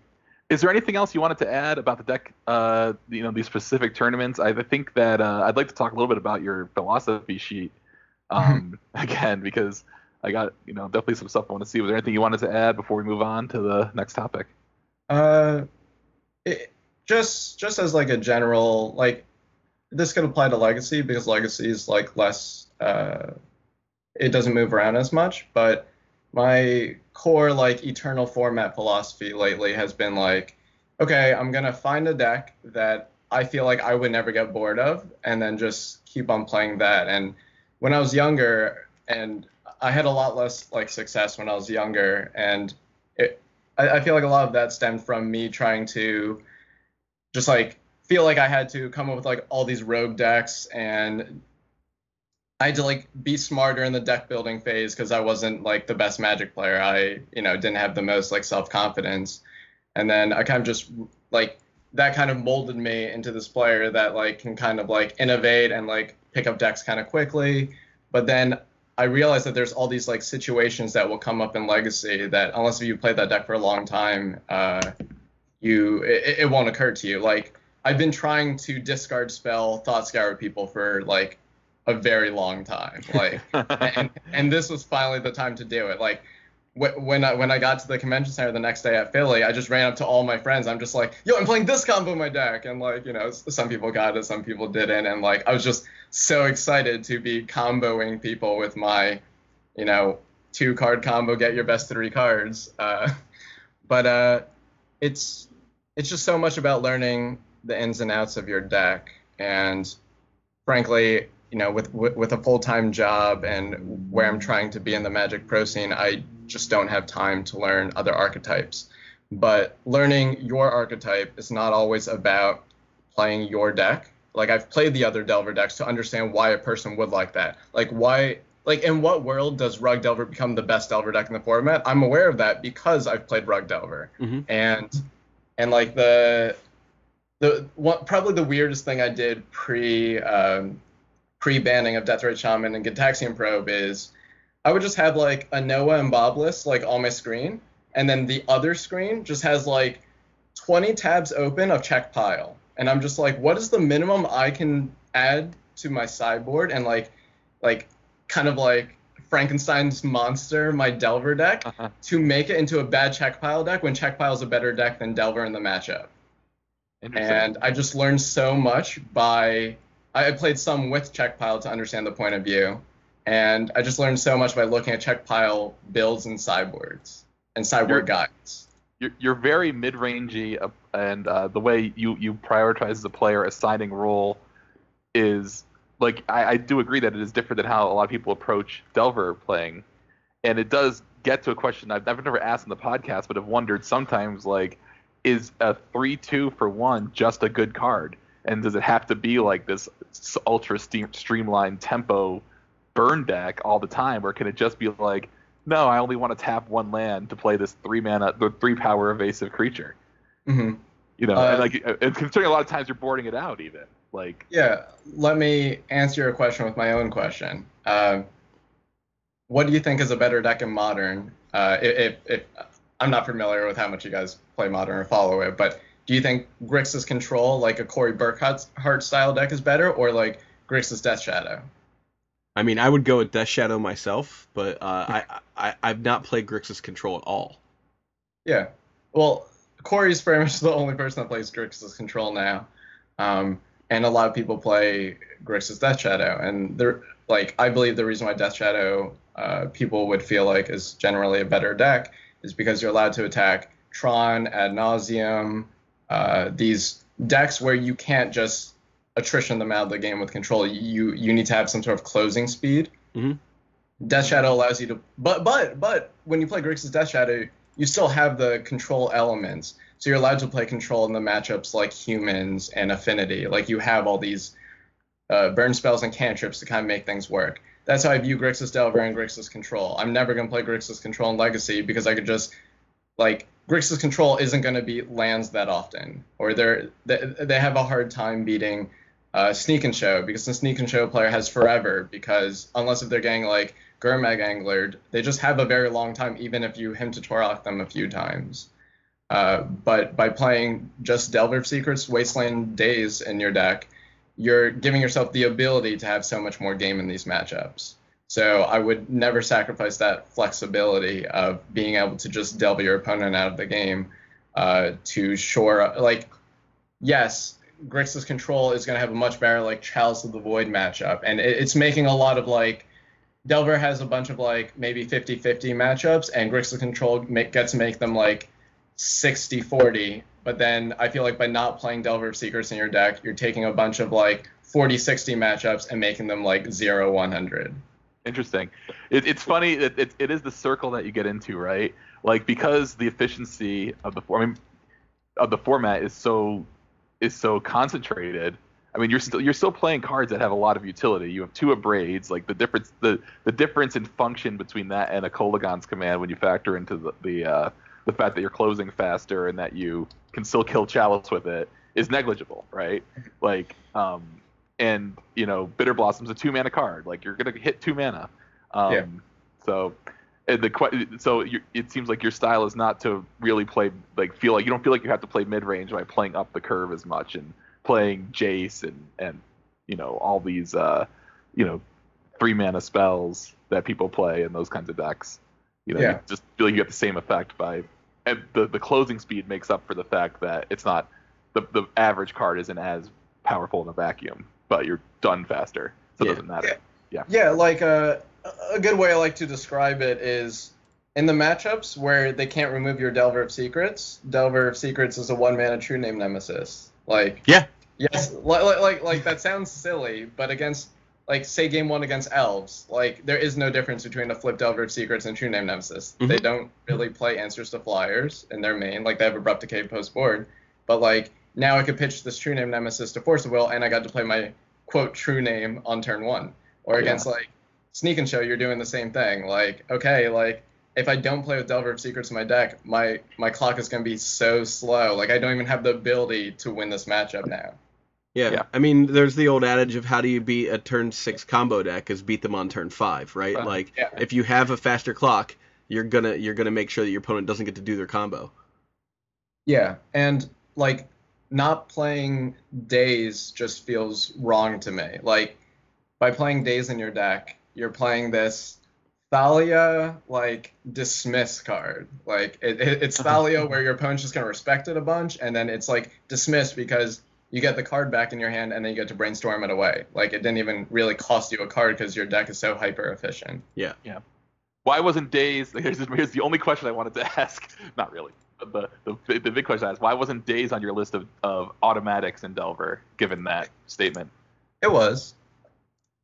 Is there anything else you wanted to add about the deck? Uh, you know, these specific tournaments. I think that uh, I'd like to talk a little bit about your philosophy sheet um, again because I got you know definitely some stuff I want to see. Was there anything you wanted to add before we move on to the next topic? Uh, it, just just as like a general like this could apply to Legacy because Legacy is like less uh, it doesn't move around as much, but my core like eternal format philosophy lately has been like okay i'm gonna find a deck that i feel like i would never get bored of and then just keep on playing that and when i was younger and i had a lot less like success when i was younger and it i, I feel like a lot of that stemmed from me trying to just like feel like i had to come up with like all these rogue decks and I had to like be smarter in the deck building phase because I wasn't like the best Magic player. I, you know, didn't have the most like self confidence, and then I kind of just like that kind of molded me into this player that like can kind of like innovate and like pick up decks kind of quickly. But then I realize that there's all these like situations that will come up in Legacy that unless you played that deck for a long time, uh, you it, it won't occur to you. Like I've been trying to discard spell Thought Scour people for like a very long time. Like and, and this was finally the time to do it. Like when I when I got to the convention center the next day at Philly, I just ran up to all my friends. I'm just like, yo, I'm playing this combo in my deck, and like you know, some people got it, some people didn't, and like I was just so excited to be comboing people with my, you know, two card combo, get your best three cards. Uh, but uh, it's it's just so much about learning the ins and outs of your deck, and frankly, you know, with with, with a full time job and where I'm trying to be in the Magic Pro scene, I just don't have time to learn other archetypes. But learning your archetype is not always about playing your deck. Like I've played the other Delver decks to understand why a person would like that. Like why like in what world does Rug Delver become the best Delver deck in the format? I'm aware of that because I've played Rug Delver. Mhm. And and like the the one probably the weirdest thing I did pre um, pre banning of Deathrite Shaman and Gitaxian Probe is I would just have like a Noah and Bob list like on my screen, and then the other screen just has like 20 tabs open of Czech Pile, and I'm just like, what is the minimum I can add to my sideboard and like like kind of like Frankenstein's monster my Delver deck Uh-huh. to make it into a bad Czech Pile deck when Czech Pile is a better deck than Delver in the matchup? And I just learned so much by I played some with Czech Pile to understand the point of view, and I just learned so much by looking at Czech Pile builds and sideboards and sideboard You're- guides. you're, you're very mid-rangey, uh, and uh, the way you you prioritize as a player assigning role is like I, I do agree that it is different than how a lot of people approach Delver playing, and it does get to a question I've, I've never asked in the podcast, but have wondered sometimes like, is a three two for one just a good card? And does it have to be like this ultra steam, streamlined tempo burn deck all the time, or can it just be like, no, I only want to tap one land to play this three mana, the three power evasive creature? hmm You know, Uh, and like, and considering a lot of times you're boarding it out, even like, Yeah, let me answer your question with my own question. Uh, what do you think is a better deck in Modern? Uh, if, if I'm not familiar with how much you guys play Modern or follow it, but do you think Grixis Control, like a Corey Burkhart style deck, is better, or like Grixis Death Shadow? I mean, I would go with Death Shadow myself, but uh, I, I I've not played Grixis Control at all. Yeah. Well, Corey's pretty much the only person that plays Grixis Control now. Um, and a lot of people play Grixis Death Shadow. And they're like, I believe the reason why Death Shadow uh, people would feel like is generally a better deck is because you're allowed to attack Tron, Ad Nauseam, uh, these decks where you can't just attrition them out of the game with control. You you need to have some sort of closing speed. Mhm. Death Shadow allows you to, but but but when you play Grixis Death Shadow, you still have the control elements. So you're allowed to play control in the matchups like humans and affinity. Like you have all these uh, burn spells and cantrips to kind of make things work. That's how I view Grixis Delver and Grixis Control. I'm never gonna play Grixis Control in Legacy because I could just like Grixis Control isn't gonna beat lands that often, or they're they, they have a hard time beating uh, Sneak and Show because the Sneak and Show player has forever because unless if they're getting like Gurmag anglered, they just have a very long time even if you Hymn to Tourach them a few times. Uh, but by playing just Delver of Secrets, Wasteland Daze in your deck, you're giving yourself the ability to have so much more game in these matchups. So I would never sacrifice that flexibility of being able to just delve your opponent out of the game uh, to shore up. Like, yes, Grixis Control is going to have a much better like Chalice of the Void matchup, and it, it's making a lot of like Delver has a bunch of like maybe 50-50 matchups, and Grixis Control make, gets to make them like 60-40. But then I feel like by not playing Delver of Secrets in your deck, you're taking a bunch of like 40-60 matchups and making them like 0-100. Interesting. It, it's funny. It, it, it is the circle that you get into, right? Like because the efficiency of the I mean, of the format is so is so concentrated. I mean, you're still you're still playing cards that have a lot of utility. You have two abrades. Like the difference the the difference in function between that and a Kolaghan's command when you factor into the the uh, the fact that you're closing faster and that you can still kill Chalice with it is negligible, right? Like um, and you know Bitterblossom's a two mana card like you're gonna hit two mana um Yeah. so and the so you, it seems like your style is not to really play like feel like you don't feel like you have to play mid range by playing up the curve as much and playing Jace and and you know all these uh you know three mana spells that people play and those kinds of decks you know Yeah. you just feel like you get the same effect by and the the closing speed makes up for the fact that it's not the the average card isn't as powerful in a vacuum but you're done faster so Yeah. it doesn't matter Yeah. Yeah, like uh, a good way I like to describe it is in the matchups where they can't remove your Delver of Secrets. Delver of Secrets is a one mana True Name Nemesis. Like Yeah. yes, like like like, that sounds silly, but against like say game one against elves, like there is no difference between a flip Delver of Secrets and True Name Nemesis. They Mhm. don't really play answers to flyers in their main, like they have abrupt decay post board. But like now I could pitch this True Name Nemesis to Force of Will, and I got to play my quote True Name on turn one. Or Yeah. against like Sneak and Show, you're doing the same thing. Like okay, like if I don't play with Delver of Secrets in my deck, my my clock is gonna be so slow. Like I don't even have the ability to win this matchup now. Yeah. Yeah. I mean, there's the old adage of how do you beat a turn six combo deck is beat them on turn five, right? Right. Like Yeah. if you have a faster clock, you're gonna you're gonna make sure that your opponent doesn't get to do their combo. Yeah, and like not playing Daze just feels wrong to me. Like by playing Daze in your deck, you're playing this Thalia like dismiss card. Like it, it, it's Thalia where your opponent's just gonna respect it a bunch, and then it's like dismissed because you get the card back in your hand and then you get to brainstorm it away. Like it didn't even really cost you a card because your deck is so hyper efficient. Yeah. Yeah. Why wasn't Daze? Here's, here's the only question I wanted to ask. Not really. But the, the the big question I asked: Why wasn't Daze on your list of, of automatics in Delver? Given that statement, It was.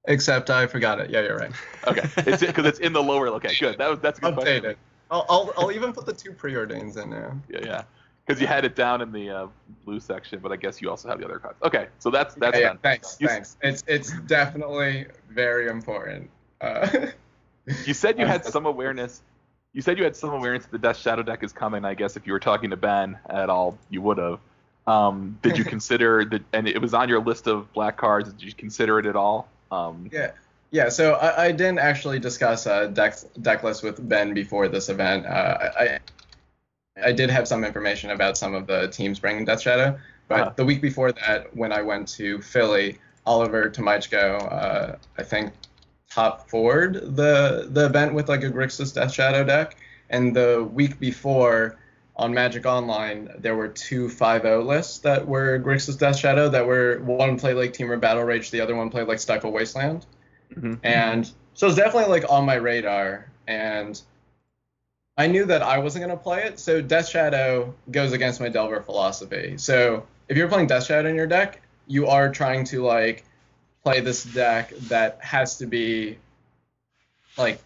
Except I forgot it. Yeah, you're right. Okay, it's because it's in the lower. Okay, good. That was that's a good question. Updated. I'll, I'll I'll even put the two preordains in there. Yeah, yeah. Because you had it down in the uh, blue section, but I guess you also have the other cards. Okay, so that's that's yeah, yeah, done. thanks, You- thanks. It's it's definitely very important. Uh, You said you had some awareness. You said you had some awareness that the Death Shadow deck is coming. I guess if you were talking to Ben at all, you would have. Um, did you consider that? And it was on your list of black cards. Did you consider it at all? Um, yeah, yeah. So I, I didn't actually discuss uh, deck deck list with Ben before this event. Uh, I I did have some information about some of the teams bringing Death Shadow, but Uh-huh. the week before that, when I went to Philly, Oliver Tomajko, uh, I think top forward the the event with like a Grixis Death Shadow deck, and the week before on Magic Online there were two 5-0 lists that were Grixis Death Shadow that were one played like Temur Battle Rage, the other one played like Stifle Wasteland, mhm. and so it's definitely like on my radar, and I knew that I wasn't gonna play it, so Death Shadow goes against my Delver philosophy. So if you're playing Death Shadow in your deck, you are trying to like play this deck that has to be like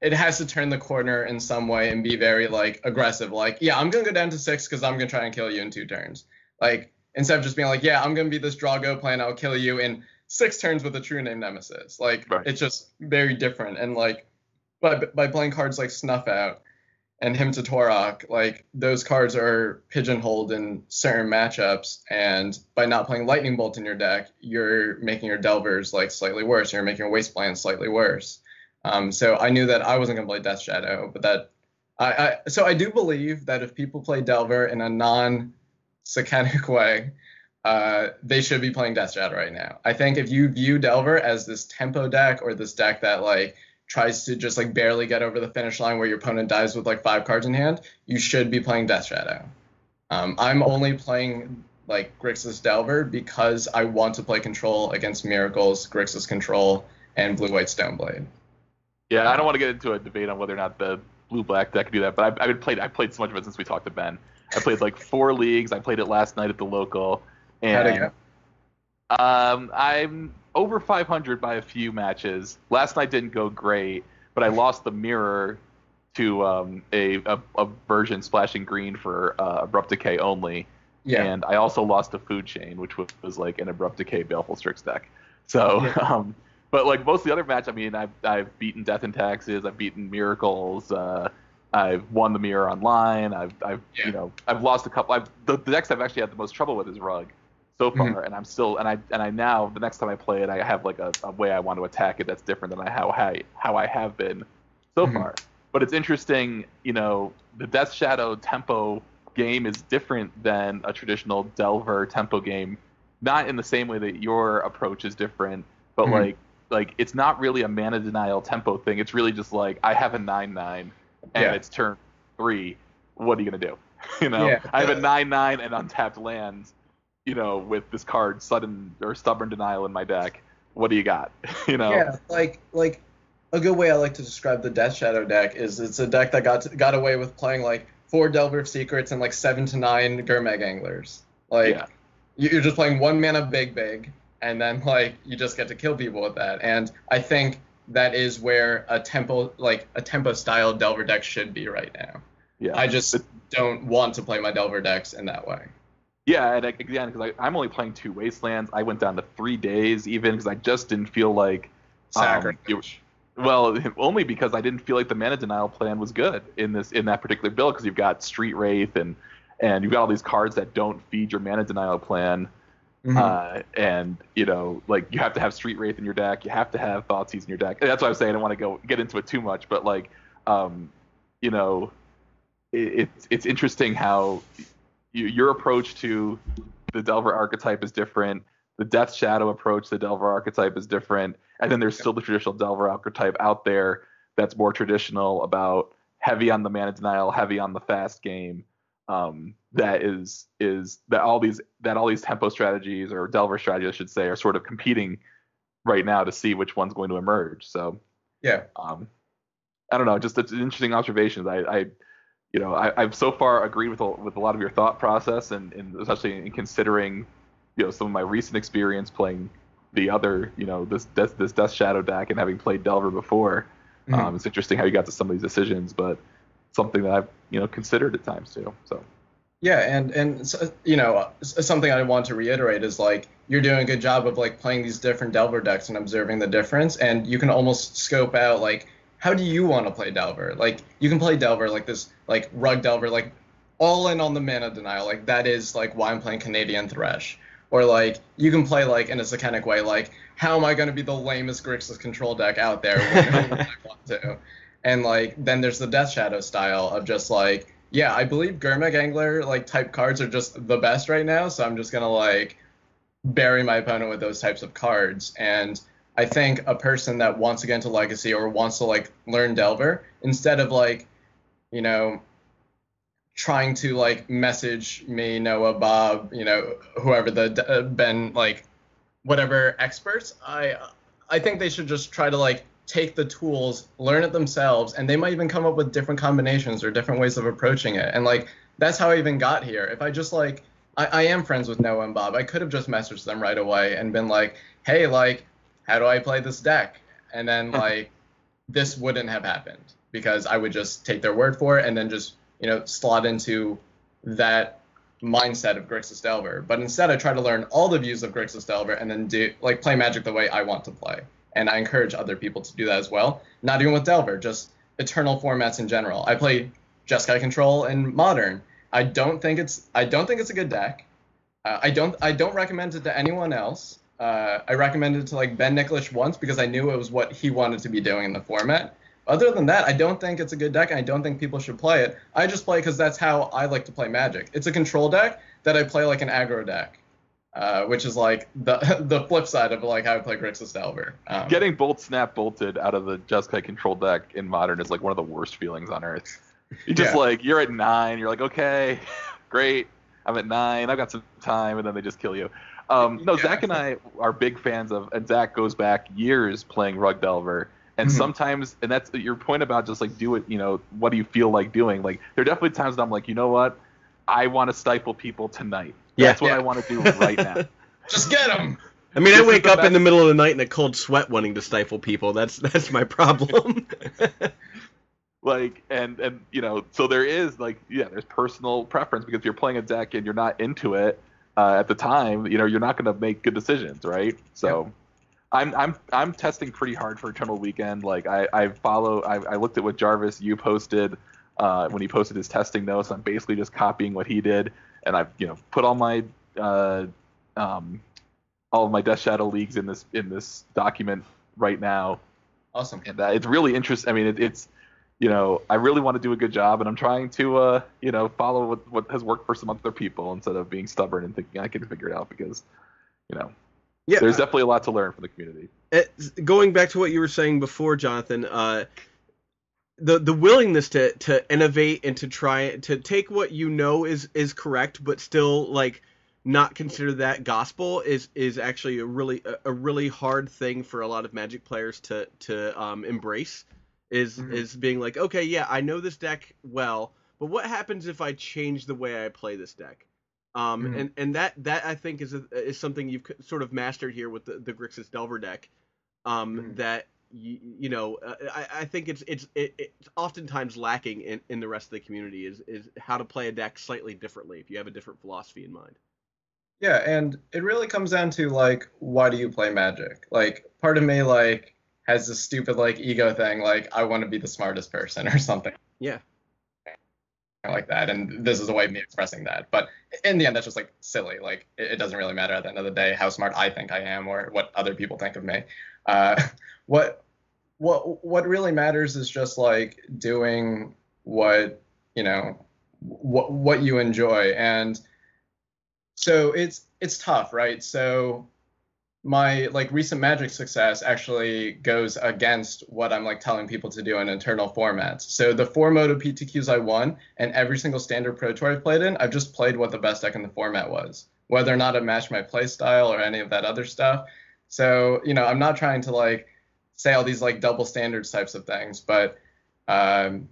it has to turn the corner in some way and be very like aggressive. Like, yeah, I'm gonna go down to six because I'm gonna try and kill you in two turns. Like instead of just being like, yeah, I'm gonna be this Drago plan, I'll kill you in six turns with a true name nemesis. Like Right. it's just very different. And like by by playing cards like Snuff Out and Hymn to Tourach, like those cards are pigeonholed in certain matchups, and by not playing Lightning Bolt in your deck, you're making your Delvers like slightly worse. You're making your Wasteland slightly worse. Um, so I knew that I wasn't gonna play Death Shadow, but that I, I so I do believe that if people play Delver in a non Sukenik way, uh, they should be playing Death Shadow right now. I think if you view Delver as this tempo deck or this deck that like tries to just like barely get over the finish line where your opponent dies with like five cards in hand, you should be playing Death Shadow. Um, I'm only playing like Grixis Delver because I want to play control against Miracles, Grixis Control, and Blue White Stoneblade. Yeah, I don't want to get into a debate on whether or not the blue black deck can do that, but I've, I've played I played so much of it since we talked to Ben. I played like four leagues. I played it last night at the local, and um, I'm over 500 by a few matches. Last night didn't go great, but I lost the mirror to um, a, a a version splashing green for uh, abrupt decay only, Yeah. and I also lost a food chain, which was, was like an abrupt decay baleful strix deck. So, Yeah. um, but like most of the other match, I mean, I've I've beaten Death and Taxes, I've beaten Miracles, uh, I've won the mirror online, I've I've Yeah. you know I've lost a couple. I've, the, the decks I've actually had the most trouble with is Rug so far, Mhm. and I'm still and I and I now the next time I play it, I have like a, a way I want to attack it that's different than I, how I how I have been so Mhm. far. But it's interesting, you know, the Death Shadow tempo game is different than a traditional Delver tempo game. Not in the same way that your approach is different, but Mhm. like like it's not really a mana denial tempo thing. It's really just like I have a nine nine and Yeah. it's turn three. What are you gonna do? you know, Yeah. I have a nine nine and untapped lands. You know, with this card sudden or stubborn denial in my deck. What do you got? you know. Yeah, like like a good way I like to describe the Death Shadow deck is it's a deck that got got away with playing like four Delver of Secrets and like seven to nine Gurmag Anglers. Like yeah. you're just playing one mana big big, and then like you just get to kill people with that. And I think that is where a tempo like a tempo style Delver deck should be right now. Yeah. I just But- don't want to play my Delver decks in that way. Yeah, and again, because I'm only playing two wastelands, I went down to three Daze even because I just didn't feel like. um, Sacrifice. you- well, only because I didn't feel like the mana denial plan was good in this in that particular build because you've got Street Wraith and and you've got all these cards that don't feed your mana denial plan. Mhm. Uh, and you know, like you have to have Street Wraith in your deck. You have to have Thoughtseize in your deck. And that's why I'm saying I don't want to go get into it too much, but like, um, you know, it, it's it's interesting how you, your approach to the Delver archetype is different. The Death Shadow approach to the Delver archetype is different, and then there's still the traditional Delver archetype out there that's more traditional about heavy on the mana denial, heavy on the fast game. Um, that is is that all these that all these tempo strategies or Delver strategies, I should say, are sort of competing right now to see which one's going to emerge. So yeah. um, I don't know, just it's interesting observations. I, I you know, I, I've so far agreed with a, with a lot of your thought process, and, and especially in considering, you know, some of my recent experience playing the other, you know, this this, this Death Shadow deck and having played Delver before, Mhm. um, it's interesting how you got to some of these decisions, but something that I've you know considered at times too. So Yeah, and and s- uh, you know uh, uh, something I want to reiterate is like you're doing a good job of like playing these different Delver decks and observing the difference, and you can almost scope out like how do you want to play Delver? Like you can play Delver like this like rug Delver like all in on the mana denial like that is like why I'm playing Canadian Thresh. Or like you can play like in a Sukenik way like how am I going to be the lamest Grixis control deck out there when I want to? And like then there's the Death Shadow style of just like yeah, I believe Gurmag Angler like type cards are just the best right now, so I'm just gonna like bury my opponent with those types of cards. And I think a person that wants to get into Legacy or wants to like learn Delver, instead of like, you know, trying to like message me, Noah, Bob, you know, whoever the uh, Ben like whatever experts, I I think they should just try to like take the tools, learn it themselves, and they might even come up with different combinations or different ways of approaching it. And like that's how I even got here. If I just like I, I am friends with Noah and Bob, I could have just messaged them right away and been like, hey, like, how do I play this deck? And then like this wouldn't have happened because I would just take their word for it and then just, you know, slot into that mindset of Grixis Delver. But instead I try to learn all the views of Grixis Delver and then do like play magic the way I want to play and I encourage other people to do that as well. Not even with Delver, just eternal formats in general. I play Jeskai Control in Modern. I don't think it's I don't think it's a good deck. Uh, I don't I don't recommend it to anyone else. Uh, I recommended it to like Ben Nicholas once because I knew it was what he wanted to be doing in the format. Other than that, I don't think it's a good deck, and I don't think people should play it. I just play because that's how I like to play Magic. It's a control deck that I play like an aggro deck uh, which is like the the flip side of like how I play Grixis Delver. Um, getting bolt snap bolted out of the Jeskai control deck in modern is like one of the worst feelings on earth. You just Yeah. like you're at nine, you're like okay, great, I'm at nine, I've got some time, and then they just kill you. Um, no, Yeah. Zach and I are big fans of, and Zach goes back years playing Rug Delver, and Mhm. sometimes, and that's your point about just like do it, you know, what do you feel like doing? Like there are definitely times that I'm like, you know what, I want to stifle people tonight. Yeah. That's what Yeah. I want to do right now. just get him. I mean, I This is wake the up in the middle of the night in a cold sweat wanting to stifle people. That's that's my problem. like and and you know so there is like yeah there's personal preference because if you're playing a deck and you're not into it uh, at the time you know you're not going to make good decisions right so I'm, I'm I'm testing pretty hard for Eternal Weekend. Like I, I follow I, I looked at what Jarvis Yu posted uh, when he posted his testing notes. I'm basically just copying what he did, and I've you know put all my uh, um, all of my Death Shadow leagues in this in this document right now Awesome. and uh, it's really interesting. I mean, it, it's you know, I really want to do a good job, and I'm trying to uh, you know follow what, what has worked for some other people instead of being stubborn and thinking I can figure it out because you know yeah, there's definitely a lot to learn from the community. it, going back to what you were saying before, Jonathan, uh, the the willingness to to innovate and to try to take what you know is is correct, but still like not consider that gospel is is actually a really a, really hard thing for a lot of Magic players to to um, embrace. Is Mhm. is being like, okay, yeah, I know this deck well, but what happens if I change the way I play this deck? Um, Mhm. and and that that I think is a, is something you've sort of mastered here with the, the Grixis Delver deck. Um, Mhm. that you, you know, uh, I, I think it's it's it, it's oftentimes lacking in, in the rest of the community is is how to play a deck slightly differently if you have a different philosophy in mind. Yeah, and it really comes down to like, why do you play Magic? Like, part of me like has this stupid like ego thing, like I want to be the smartest person or something. Yeah. Like that, and this is a way of me expressing that. But in the end, that's just like silly. Like, it, it doesn't really matter at the end of the day how smart I think I am or what other people think of me. Uh, what what what really matters is just like doing what you know what what you enjoy. And so it's it's tough right? So my like recent magic success actually goes against what i'm like telling people to do in internal formats. So the four moto ptqs i won and every single standard pro tour i've played in i've just played what the best deck in the format was. Whether or not it matched my play style or any of that other stuff so you know i'm not trying to like say all these like double standards types of things but um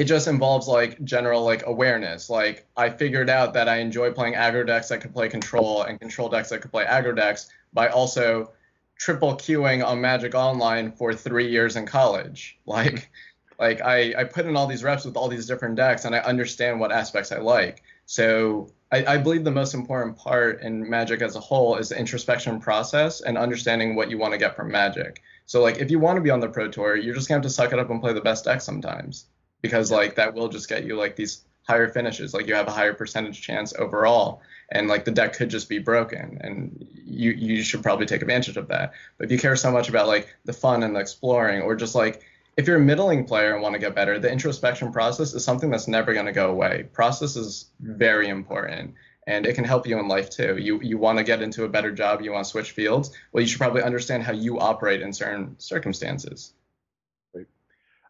it just involves like general like awareness. Like I figured out that I enjoy playing aggro decks that could play control and control decks that could play aggro decks by also triple queuing on Magic Online for three years in college. Like, like I, I put in all these reps with all these different decks, and I understand what aspects I like. So I, I believe the most important part in Magic as a whole is the introspection process and understanding what you want to get from Magic. So like, if you want to be on the Pro Tour, you're just gonna have to suck it up and play the best deck sometimes, because like that will just get you like these higher finishes. Like you have a higher percentage chance overall, and like the deck could just be broken, and you you should probably take advantage of that. But if you care so much about like the fun and the exploring, or just like if you're a middling player and want to get better, the introspection process is something that's never going to go away. Process is very important and it can help you in life too. You you want to get into a better job, you want to switch fields. Well, you should probably understand how you operate in certain circumstances. Right.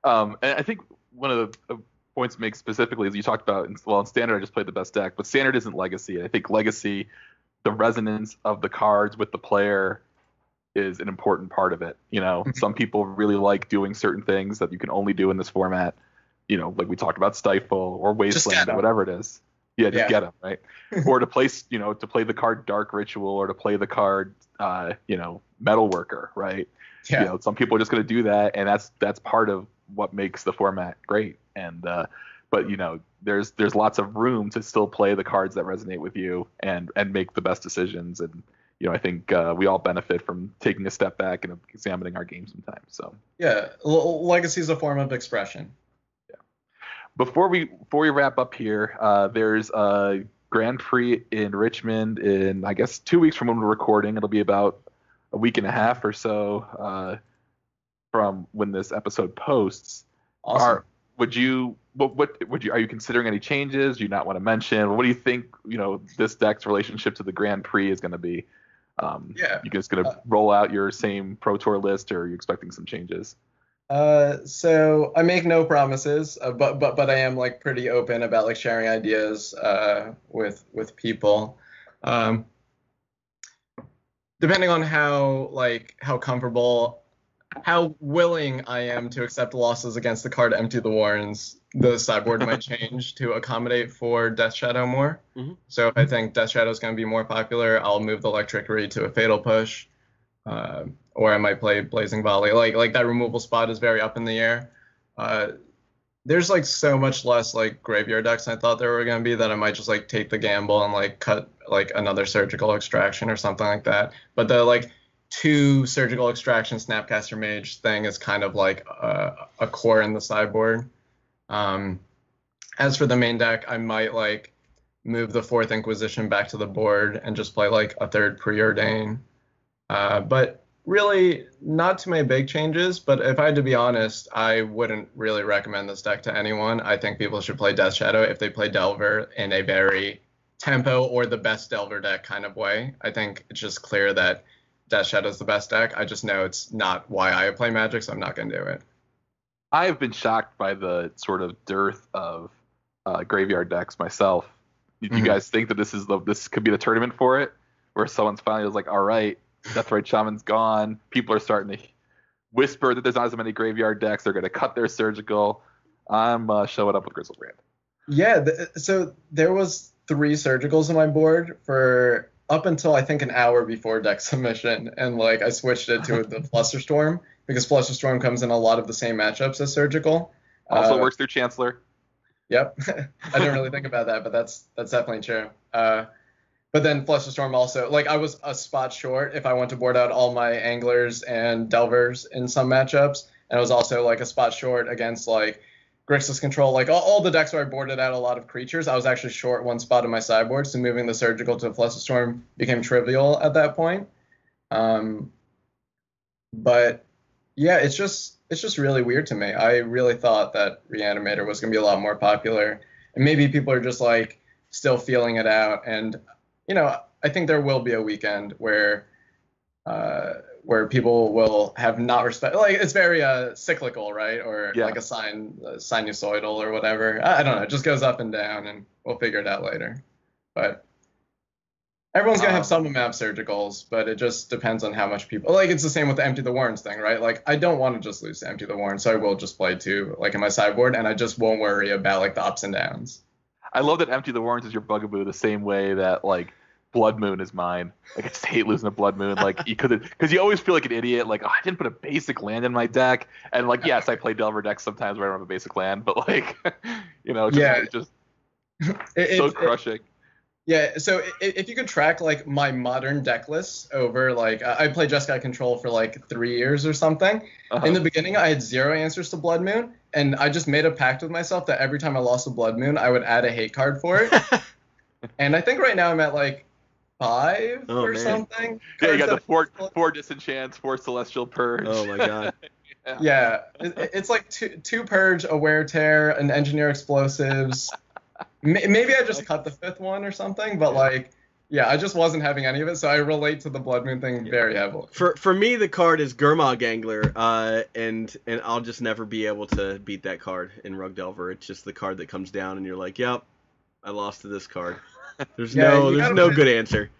Um, and I think one of the points to make specifically is you talked about well in standard I just played the best deck, but standard isn't legacy. I think legacy, the resonance of the cards with the player is an important part of it. You know, Mm-hmm. some people really like doing certain things that you can only do in this format. You know, like we talked about Stifle or Wasteland or whatever it is. Yeah, just Yeah. get them right. or to place, you know, to play the card Dark Ritual or to play the card, uh, you know, Metalworker, right? Yeah. You know, some people are just going to do that, and that's that's part of what makes the format great. And uh, but you know, there's there's lots of room to still play the cards that resonate with you and and make the best decisions. And you know, I think uh, we all benefit from taking a step back and examining our game sometimes. So Yeah, L- legacy is a form of expression. Yeah. before we before we wrap up here, uh, there's a Grand Prix in Richmond in I guess two weeks from when we're recording. It'll be about a week and a half or so uh, from when this episode posts. Awesome. Are would you what what would you are you considering any changes? Do you not want to mention? What do you think you know this deck's relationship to the Grand Prix is going to be? Um, Yeah. you just going to Uh, roll out your same Pro Tour list, or are you expecting some changes? Uh, so I make no promises, uh, but but but I am like pretty open about like sharing ideas uh, with with people. Um, depending on how like how comfortable, how willing I am to accept losses against the card Empty the Warrens, the sideboard might change to accommodate for Death Shadow more. Mhm. So if I think Death Shadow is going to be more popular, I'll move the Electrickery to a Fatal Push. Uh, or I might play Blazing Volley. Like like that removal spot is very up in the air. Uh, there's like so much less like graveyard decks I thought there were gonna be that I might just like take the gamble and like cut like another surgical extraction or something like that. But the like two surgical extraction snapcaster mage thing is kind of like a, a core in the sideboard. Um, as for the main deck, I might like move the fourth Inquisition back to the board and just play like a third preordain. Uh, but really, not too many big changes. But if I had to be honest, I wouldn't really recommend this deck to anyone. I think people should play Death Shadow if they play Delver in a very tempo or the best Delver deck kind of way. I think it's just clear that Death Shadow is the best deck. I just know it's not why I play Magic, so I'm not going to do it. I have been shocked by the sort of dearth of uh, graveyard decks myself. Do you Mhm. guys think that this is the this could be the tournament for it, where someone's finally was like, all right, Deathrite Shaman's gone. People are starting to whisper that there's not as many graveyard decks. They're going to cut their surgical. I'm uh, showing up with Griselbrand. Yeah, th- so there was three surgicals on my board for up until I think an hour before deck submission, and like I switched it to the Flusterstorm because Flusterstorm comes in a lot of the same matchups as surgical. Also Uh, works through Chancellor. Yep, I didn't really think about that, but that's that's definitely true. Uh, but then Flusterstorm also like I was a spot short if I want to board out all my anglers and delvers in some matchups, and I was also like a spot short against like Grixis control, like all, all the decks where I boarded out a lot of creatures. I was actually short one spot in my sideboard, so moving the surgical to Flusterstorm became trivial at that point. Um, but yeah, it's just it's just really weird to me. I really thought that Reanimator was gonna be a lot more popular, and maybe people are just like still feeling it out. And you know, I think there will be a weekend where uh, where people will have not respect. Like it's very uh, cyclical, right? Or Yeah. like a sign uh, sinusoidal or whatever. I, I don't know. It just goes up and down, and we'll figure it out later. But everyone's gonna Um, have some amount of surgicals, but it just depends on how much people. Like it's the same with the empty the warrens thing, right? Like I don't want to just lose to empty the warrens, so I will just play two, like in my sideboard, and I just won't worry about like the ups and downs. I love that Empty the Warrens is your bugaboo the same way that like Blood Moon is mine. Like I just hate losing a Blood Moon. Like you could because you always feel like an idiot. Like oh, I didn't put a basic land in my deck, and like yes, I play Delver decks sometimes where I don't have a basic land, but like you know, just, Yeah. it's just It- so it- crushing. Yeah, so if you could track like my modern deck list over like I I played Jeskai Control for like three years or something. Uh-huh. In the beginning, I had zero answers to Blood Moon, and I just made a pact with myself that every time I lost a Blood Moon, I would add a hate card for it. and I think right now I'm at like five Oh, or man. something. yeah, you got the four four disenchants, four celestial purge. oh my god. Yeah, it, it- it's like two two purge, a wear tear, an engineer explosives. Maybe I just cut the fifth one or something, but like, yeah, I just wasn't having any of it, so I relate to the Blood Moon thing very heavily. For for me, the card is Gurmag Angler, uh, and and I'll just never be able to beat that card in Rug Delver. It's just the card that comes down, and you're like, yep, I lost to this card. There's Yeah, no there's no play- good answer.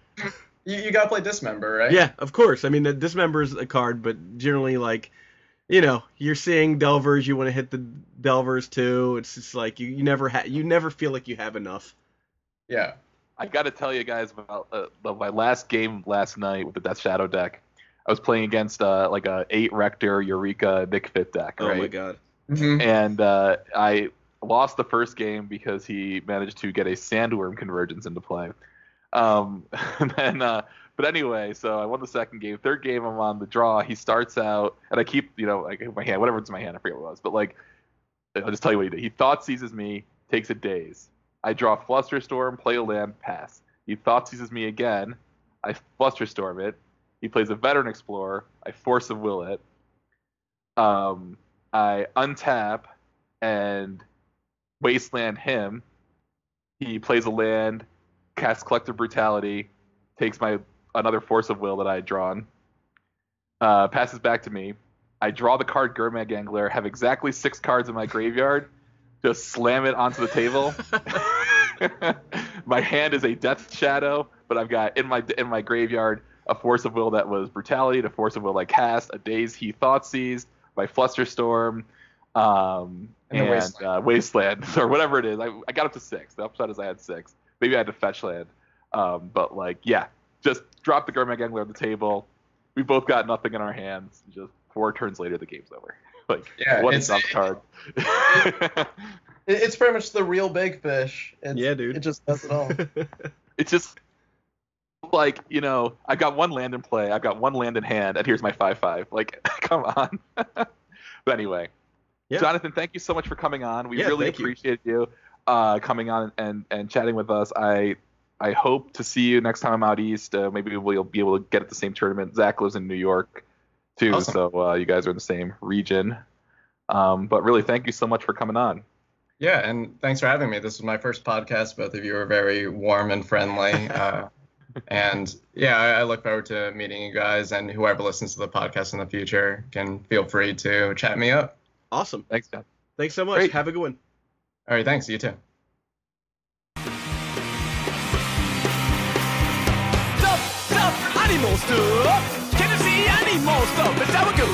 You, you gotta play Dismember, right? Yeah, of course. I mean, the is a card, but generally, like, you know, you're seeing Delvers, you want to hit the Delvers too. It's just like you, you never ha- you never feel like you have enough. Yeah. I got to tell you guys about uh, the- my last game last night with the Death Shadow deck. I was playing against uh, like a eight Rector Eureka Nic Fit deck, Oh my god. hmm and uh, I lost the first game because he managed to get a Sandwurm Convergence into play. Um, and then, uh, but anyway, so I won the second game. Third game, I'm on the draw. He starts out, and I keep, you know, like my hand, whatever's in my hand, I forget what it was, but like, I'll just tell you what he did. He thought seizes me, takes a daze. I draw Flusterstorm, play a land, pass. He thought seizes me again. I Flusterstorm it. He plays a Veteran Explorer. I Force of Will it. Um, I untap and wasteland him. He plays a land, casts collective brutality, takes my another force of will that I had drawn, uh, passes back to me. I draw the card Gurmag Angler, have exactly six cards in my graveyard, just slam it onto the table. my hand is a death shadow, but I've got in my in my graveyard a force of will that was brutality, a force of will I cast, a daze he thought seized, my flusterstorm, um, And the and, Wasteland. uh, wasteland or whatever it is. I, I got up to six. The upside is I had six. Maybe I had to fetch land, um, but like yeah, just drop the Gurmag Angler on the table. We both got nothing in our hands. Just four turns later, the game's over. Like Yeah, what a it's- dumb card. It, it's pretty much the real big fish. It's, Yeah, dude. It just does it all. it's just like you know i've got one land in play i've got one land in hand and here's my 5-5 like come on but anyway Yeah. jonathan thank you so much for coming on we Yeah, really thank you. appreciate you, uh, coming on and, and chatting with us i i hope to see you next time i'm out east uh, maybe we'll be able to get at the same tournament zach lives in new york too Awesome. so uh, you guys are in the same region um, but really thank you so much for coming on Yeah, and thanks for having me. This was my first podcast. Both of you are very warm and friendly. Uh, and yeah, I, I look forward to meeting you guys. And whoever listens to the podcast in the future can feel free to chat me up. Awesome. thanks john Thanks so much. Great. Have a good one. All right, thanks. You too. Stuff, stuff, animal stuff. Can you see animal stuff? It's how it goes.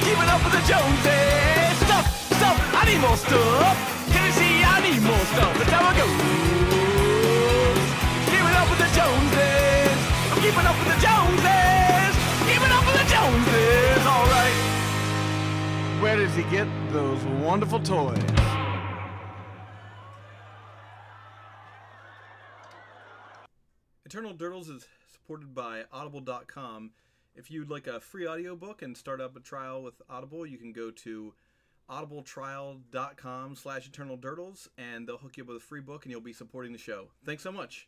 Keeping up with the Joneses. Stuff, stuff, animal stuff. Can you see animal stuff? It's how it goes. Keeping up with the Joneses. I'm keeping up with Where does he get those wonderful toys? Eternal Durdles is supported by Audible.com. If you'd like a free audiobook and start up a trial with Audible, you can go to audibletrial.com slash eternal durdles and they'll hook you up with a free book and you'll be supporting the show. Thanks so much.